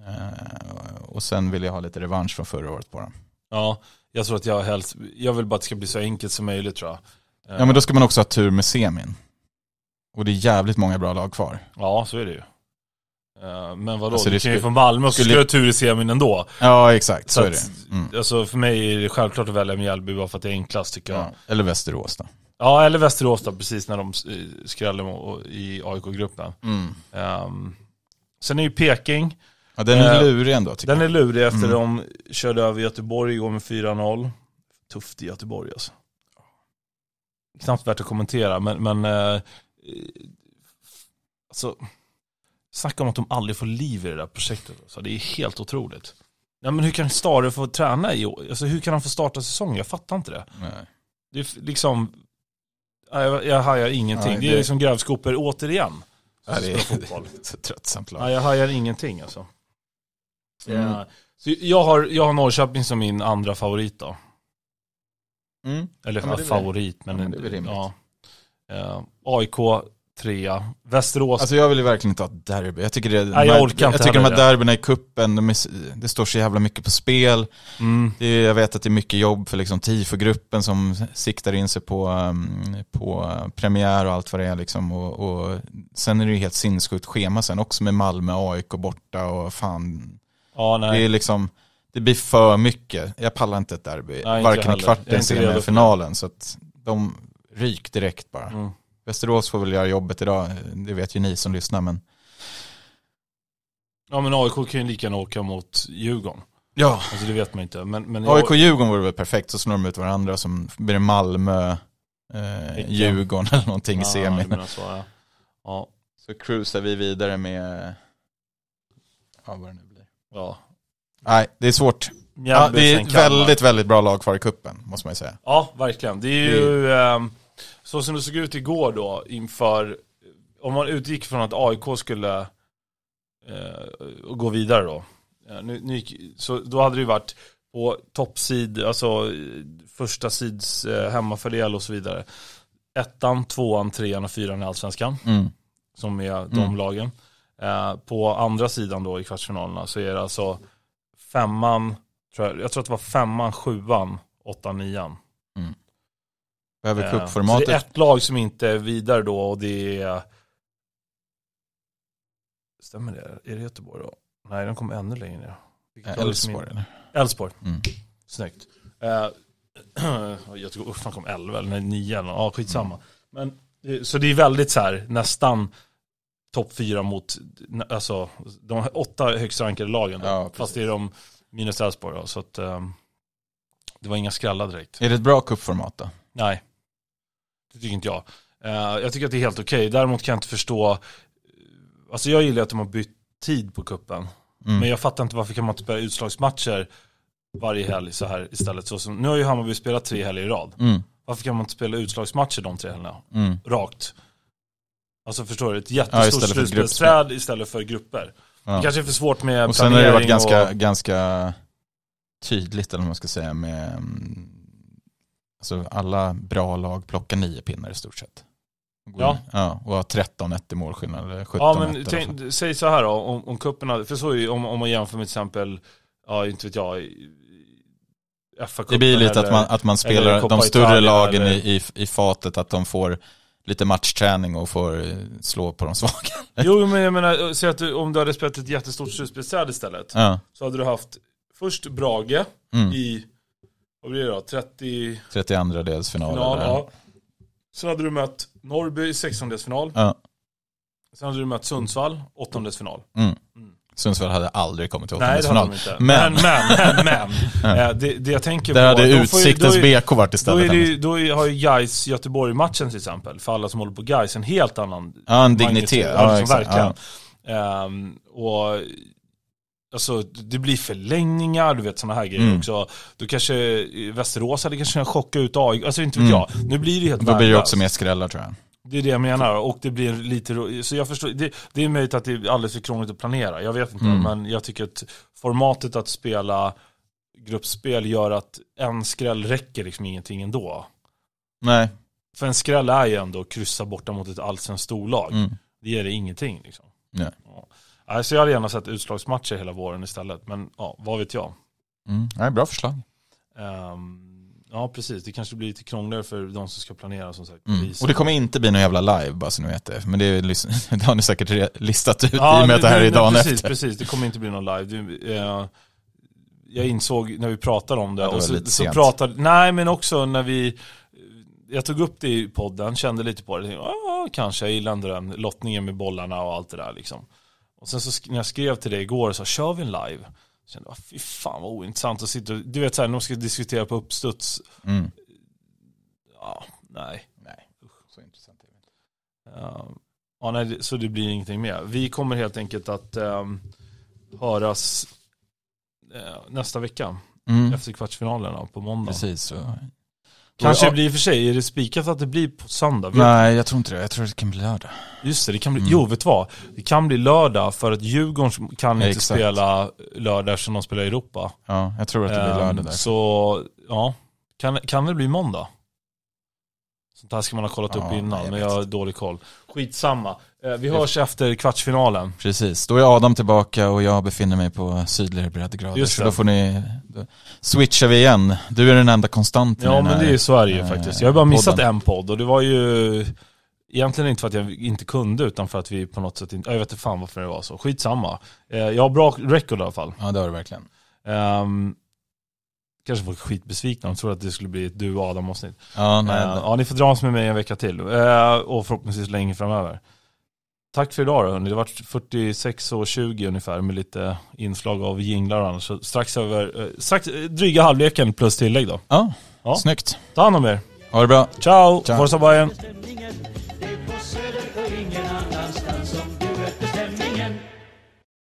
[SPEAKER 3] Eh, och sen vill jag ha lite revansch från förra året på dem.
[SPEAKER 2] Ja, jag tror att jag helst, jag vill bara att det ska bli så enkelt som möjligt tror jag. Eh,
[SPEAKER 3] Ja men då ska man också ha tur med semin. Och det är jävligt många bra lag kvar.
[SPEAKER 2] Ja, så är det ju. Eh, Men vadå,
[SPEAKER 3] Alltså,
[SPEAKER 2] du kan ju
[SPEAKER 3] skulle-
[SPEAKER 2] få Malmö och
[SPEAKER 3] skulle-
[SPEAKER 2] du ha tur i semin ändå.
[SPEAKER 3] Ja exakt, så,
[SPEAKER 2] Så
[SPEAKER 3] är
[SPEAKER 2] att-
[SPEAKER 3] det. Mm.
[SPEAKER 2] Alltså för mig är det självklart att välja Mjällby bara för att det är enklast tycker jag.
[SPEAKER 3] Ja. Eller Västerås då.
[SPEAKER 2] Ja, eller Västerås då, precis när de skrällde i AIK-gruppen.
[SPEAKER 3] Mm.
[SPEAKER 2] Ehm, sen är ju Peking,
[SPEAKER 3] Ja, den är
[SPEAKER 2] Eh,
[SPEAKER 3] lurig ändå tycker
[SPEAKER 2] den är lurig efter
[SPEAKER 3] Mm.
[SPEAKER 2] de körde över Göteborg igår med 4-0. Tufft i Göteborg alltså. Knappt värt att kommentera, men, men eh, alltså, snacka om att de aldrig får liv i det där projektet. Alltså, det är helt otroligt. Ja, men hur kan Stare få träna i år? Alltså, hur kan han få starta säsongen? Jag fattar inte det.
[SPEAKER 3] Nej.
[SPEAKER 2] Det är liksom, nej, jag, jag hajar ingenting.
[SPEAKER 3] Nej,
[SPEAKER 2] det är
[SPEAKER 3] det-
[SPEAKER 2] liksom grävskopor återigen.
[SPEAKER 3] Ja, det,
[SPEAKER 2] spelar fotboll.
[SPEAKER 3] är tröttsamt lag.
[SPEAKER 2] Nej, jag hajar ingenting alltså.
[SPEAKER 3] Mm.
[SPEAKER 2] Ja. Så jag, har, jag har Norrköping som min andra favorit då.
[SPEAKER 3] Mm.
[SPEAKER 2] Eller
[SPEAKER 3] Ja, men
[SPEAKER 2] favorit, men,
[SPEAKER 3] ja, men det är väl rimligt.
[SPEAKER 2] ja. Eh, AIK trea, Västerås.
[SPEAKER 3] Alltså jag vill ju verkligen inte ha ett derby. Jag tycker, det,
[SPEAKER 2] Nej, jag orkar inte
[SPEAKER 3] jag tycker de här derbyna i kuppen, de är, det står så jävla mycket på spel.
[SPEAKER 2] mm,
[SPEAKER 3] Det är, jag vet att det är mycket jobb för liksom TIFO-gruppen som siktar in sig på, um, på premiär och allt vad det är. Liksom. Och, och sen är det ju helt sinnessjukt schema sen också med Malmö, AIK borta och fan.
[SPEAKER 2] Ja, nej.
[SPEAKER 3] Det är liksom, det blir för mycket. Jag pallar inte ett derby,
[SPEAKER 2] Nej, inte
[SPEAKER 3] varken i kvarten, semifinalen. Så att de ryk direkt bara.
[SPEAKER 2] Mm.
[SPEAKER 3] Västerås får väl göra jobbet idag, det vet ju ni som lyssnar. Men
[SPEAKER 2] Ja men AIK kan ju lika gärna åka mot Djurgården.
[SPEAKER 3] ja.
[SPEAKER 2] Alltså det vet man inte. Men, men
[SPEAKER 3] AIK och Djurgården vore väl perfekt, så slår de ut varandra som blir det Malmö, eh. Djurgården eller någonting i
[SPEAKER 2] Ja,
[SPEAKER 3] semin.
[SPEAKER 2] så, ja. ja.
[SPEAKER 3] Så cruisar vi vidare med, ja vad det nu.
[SPEAKER 2] Ja.
[SPEAKER 3] Nej, det är svårt. Ja, det är
[SPEAKER 2] Kalmar.
[SPEAKER 3] väldigt, väldigt bra lag kvar i kuppen måste man ju säga.
[SPEAKER 2] Ja, verkligen. Det är ju ehm, så som det såg ut igår då inför, om man utgick från att AIK skulle eh, gå vidare då. Eh, nu, nu så då hade det ju varit på toppsid, alltså första sids eh, hemmafördel och så vidare. Ettan, tvåan, trean och fyran i allsvenskan,
[SPEAKER 3] Mm.
[SPEAKER 2] som är de
[SPEAKER 3] Mm.
[SPEAKER 2] lagen. Eh, på andra sidan då i kvartsfinalerna så är det alltså femman, tror jag, jag tror att det var femman, sjuan, åttan, nian. Eh, Så
[SPEAKER 3] cupformatet.
[SPEAKER 2] det är ett lag som inte är vidare då och det är... Stämmer det? Är det Göteborg då? Nej, de kommer ännu längre ner.
[SPEAKER 3] Elfsborg eller?
[SPEAKER 2] Elfsborg,
[SPEAKER 3] Mm.
[SPEAKER 2] snyggt. Eh, Göteborg, fan kom 11 eller nej, 9 eller ja skitsamma. Men, det- så det är väldigt så här, nästan topp 4 mot, alltså de åtta högst rankade lagen.
[SPEAKER 3] Ja,
[SPEAKER 2] fast det är de minus Elfsborg då, så att ehm, det var inga skrällar direkt.
[SPEAKER 3] Är det ett bra cupformat då?
[SPEAKER 2] Nej, det tycker inte jag. Eh, jag tycker att det är helt okej. Däremot kan jag inte förstå, alltså jag gillar att de har bytt tid på kuppen.
[SPEAKER 3] Mm.
[SPEAKER 2] Men jag fattar inte varför kan man inte spela utslagsmatcher varje helg så här istället. Så som, nu har ju Hammarby spelat tre helger i rad.
[SPEAKER 3] Mm.
[SPEAKER 2] Varför kan man inte spela utslagsmatcher de tre helgerna?
[SPEAKER 3] Mm.
[SPEAKER 2] Rakt. Alltså förstår du? Ett
[SPEAKER 3] Ja,
[SPEAKER 2] jättestort
[SPEAKER 3] för
[SPEAKER 2] slutspelsträd istället för grupper.
[SPEAKER 3] Ja.
[SPEAKER 2] Det kanske är för svårt med
[SPEAKER 3] Och sen har det
[SPEAKER 2] planering
[SPEAKER 3] varit ganska,
[SPEAKER 2] och...
[SPEAKER 3] ganska tydligt, eller vad man ska säga, med mm, alltså alla bra lag plockar nio pinnar i stort sett.
[SPEAKER 2] Ja.
[SPEAKER 3] ja. Och har 13-1 i målskillnad, eller 17-1
[SPEAKER 2] Ja men tänk, säg så här då, om, om cuperna, för så är ju, om, om man jämför med till exempel, ja inte vet jag, fa
[SPEAKER 3] Det blir lite att man, att man
[SPEAKER 2] eller
[SPEAKER 3] spelar de större
[SPEAKER 2] Italia
[SPEAKER 3] lagen
[SPEAKER 2] eller-
[SPEAKER 3] i, i, i fatet, att de får lite matchträning och får eh, slå på de svaga.
[SPEAKER 2] Jo men jag menar, säg att du, om du hade spelat ett jättestort slutspelsträd istället,
[SPEAKER 3] Ja.
[SPEAKER 2] så hade du haft först Brage
[SPEAKER 3] Mm.
[SPEAKER 2] i, vad blir det då, 30
[SPEAKER 3] 32 delsfinal.
[SPEAKER 2] final, ja. Sen hade du mött Norrby i 16-delsfinal,
[SPEAKER 3] Ja.
[SPEAKER 2] sen hade du mött Sundsvall, åttondelsfinal.
[SPEAKER 3] Mm. Sundsvall hade aldrig kommit till åttondelsfinal.
[SPEAKER 2] de inte.
[SPEAKER 3] Men-
[SPEAKER 2] Men, men, men. eh, det, det jag tänker
[SPEAKER 3] Där
[SPEAKER 2] på,
[SPEAKER 3] hade
[SPEAKER 2] då ju-
[SPEAKER 3] Utsiktens
[SPEAKER 2] då är-
[SPEAKER 3] BK varit
[SPEAKER 2] Då,
[SPEAKER 3] istället.
[SPEAKER 2] är det, då har ju Gais Göteborg-matchen till exempel, för alla som håller på Gais en helt annan
[SPEAKER 3] Ja, en dignitet.
[SPEAKER 2] Ja, liksom, verkligen.
[SPEAKER 3] Ja.
[SPEAKER 2] Ehm, och Alltså det blir förlängningar, du vet sådana här grejer
[SPEAKER 3] Mm.
[SPEAKER 2] också. Då kanske Västerås hade kanske kunnat chocka ut AIK, alltså inte vet
[SPEAKER 3] Mm.
[SPEAKER 2] jag. Nu blir det helt
[SPEAKER 3] Då blir det också mer skrällar tror jag.
[SPEAKER 2] Det är det jag menar, och det blir lite, så jag förstår, det, det är möjligt att det är alldeles för krångligt att planera, jag vet inte,
[SPEAKER 3] Mm.
[SPEAKER 2] men jag tycker att formatet att spela gruppspel gör att en skräll räcker liksom ingenting ändå.
[SPEAKER 3] Nej,
[SPEAKER 2] för en skräll är ju ändå att kryssa borta mot ett allsvenskt storlag.
[SPEAKER 3] Mm.
[SPEAKER 2] Det ger det ingenting liksom.
[SPEAKER 3] Nej.
[SPEAKER 2] Ja. Alltså jag hade gärna sett utslagsmatcher hela våren istället, men ja, vad vet jag.
[SPEAKER 3] Mm. Nej, bra förslag.
[SPEAKER 2] Ehm, ja precis, det kanske blir lite krångligare för de som ska planera som sagt.
[SPEAKER 3] Mm. Och det kommer inte bli någon jävla live, bara så ni vet det. Men det, är, det har ni säkert listat ut
[SPEAKER 2] Ja,
[SPEAKER 3] i och med att det här är dagen
[SPEAKER 2] precis,
[SPEAKER 3] efter.
[SPEAKER 2] Precis, det kommer inte bli någon live. Det, eh, jag insåg när vi pratade om det,
[SPEAKER 3] Ja, det
[SPEAKER 2] och så,
[SPEAKER 3] lite
[SPEAKER 2] så pratade, nej men också när vi, jag tog upp det i podden, kände lite på det, tänkte, ah, kanske, jag gillar ändå den lottningen med bollarna och allt det där liksom. Och sen så när jag skrev till dig igår så kör vi en live. Kände, ah, fy fan vad ointressant att sitta du vet såhär, när de ska diskutera på uppstuds,
[SPEAKER 3] Mm.
[SPEAKER 2] ja, nej.
[SPEAKER 3] Nej, så intressant är det inte.
[SPEAKER 2] Ja, ja, nej, så det blir ingenting mer. Vi kommer helt enkelt att ehm, höras eh, nästa vecka
[SPEAKER 3] Mm.
[SPEAKER 2] efter kvartsfinalerna på måndag.
[SPEAKER 3] Precis. Så.
[SPEAKER 2] Kanske det blir i och för sig, är det spikat att det blir på söndag?
[SPEAKER 3] Nej, jag tror inte det. Jag tror det kan bli lördag.
[SPEAKER 2] Just det, det kan bli,
[SPEAKER 3] Mm.
[SPEAKER 2] jo vet du vad? Det kan bli lördag för att Djurgården kan
[SPEAKER 3] Ja,
[SPEAKER 2] inte
[SPEAKER 3] exakt.
[SPEAKER 2] spela lördag eftersom de spelar i Europa.
[SPEAKER 3] Ja, jag tror att det blir
[SPEAKER 2] Ehm,
[SPEAKER 3] lördag där.
[SPEAKER 2] Så, ja, kan, kan det bli måndag? Sånt här ska man ha kollat
[SPEAKER 3] Ja,
[SPEAKER 2] upp innan,
[SPEAKER 3] jag
[SPEAKER 2] men jag har dålig koll. Skitsamma. Eh, Vi hörs efter kvartsfinalen.
[SPEAKER 3] Precis, då är Adam tillbaka och jag befinner mig på sydligare breddgrader.
[SPEAKER 2] Just
[SPEAKER 3] Så
[SPEAKER 2] det.
[SPEAKER 3] då får ni, då switchar vi igen. Du är den enda konstanten i
[SPEAKER 2] Ja
[SPEAKER 3] den
[SPEAKER 2] men
[SPEAKER 3] här,
[SPEAKER 2] det är ju Sverige
[SPEAKER 3] eh,
[SPEAKER 2] faktiskt. Jag har bara missat
[SPEAKER 3] podden.
[SPEAKER 2] en podd och det var ju Egentligen inte för att jag inte kunde utan för att vi på något sätt inte, jag vet inte fan varför det var så. Skitsamma. Eh, Jag har bra record i alla fall.
[SPEAKER 3] Ja det har du verkligen.
[SPEAKER 2] Um, kanske folk skitbesvikna, de tror att det skulle bli ett du och Adam avsnitt.
[SPEAKER 3] Ja, nej,
[SPEAKER 2] Eh, ja ni får dras med mig en vecka till. Eh, och förhoppningsvis länge framöver. Tack för idag då hörni. Det varit 46 och 20 ungefär med lite inslag av jinglar och annat. Så strax över, eh, strax, dryga halvleken plus tillägg då.
[SPEAKER 3] ja,
[SPEAKER 2] Ja.
[SPEAKER 3] snyggt.
[SPEAKER 2] Ta hand om er.
[SPEAKER 3] Ha det bra.
[SPEAKER 2] Ciao,
[SPEAKER 3] Ciao.
[SPEAKER 2] Forza Bayern.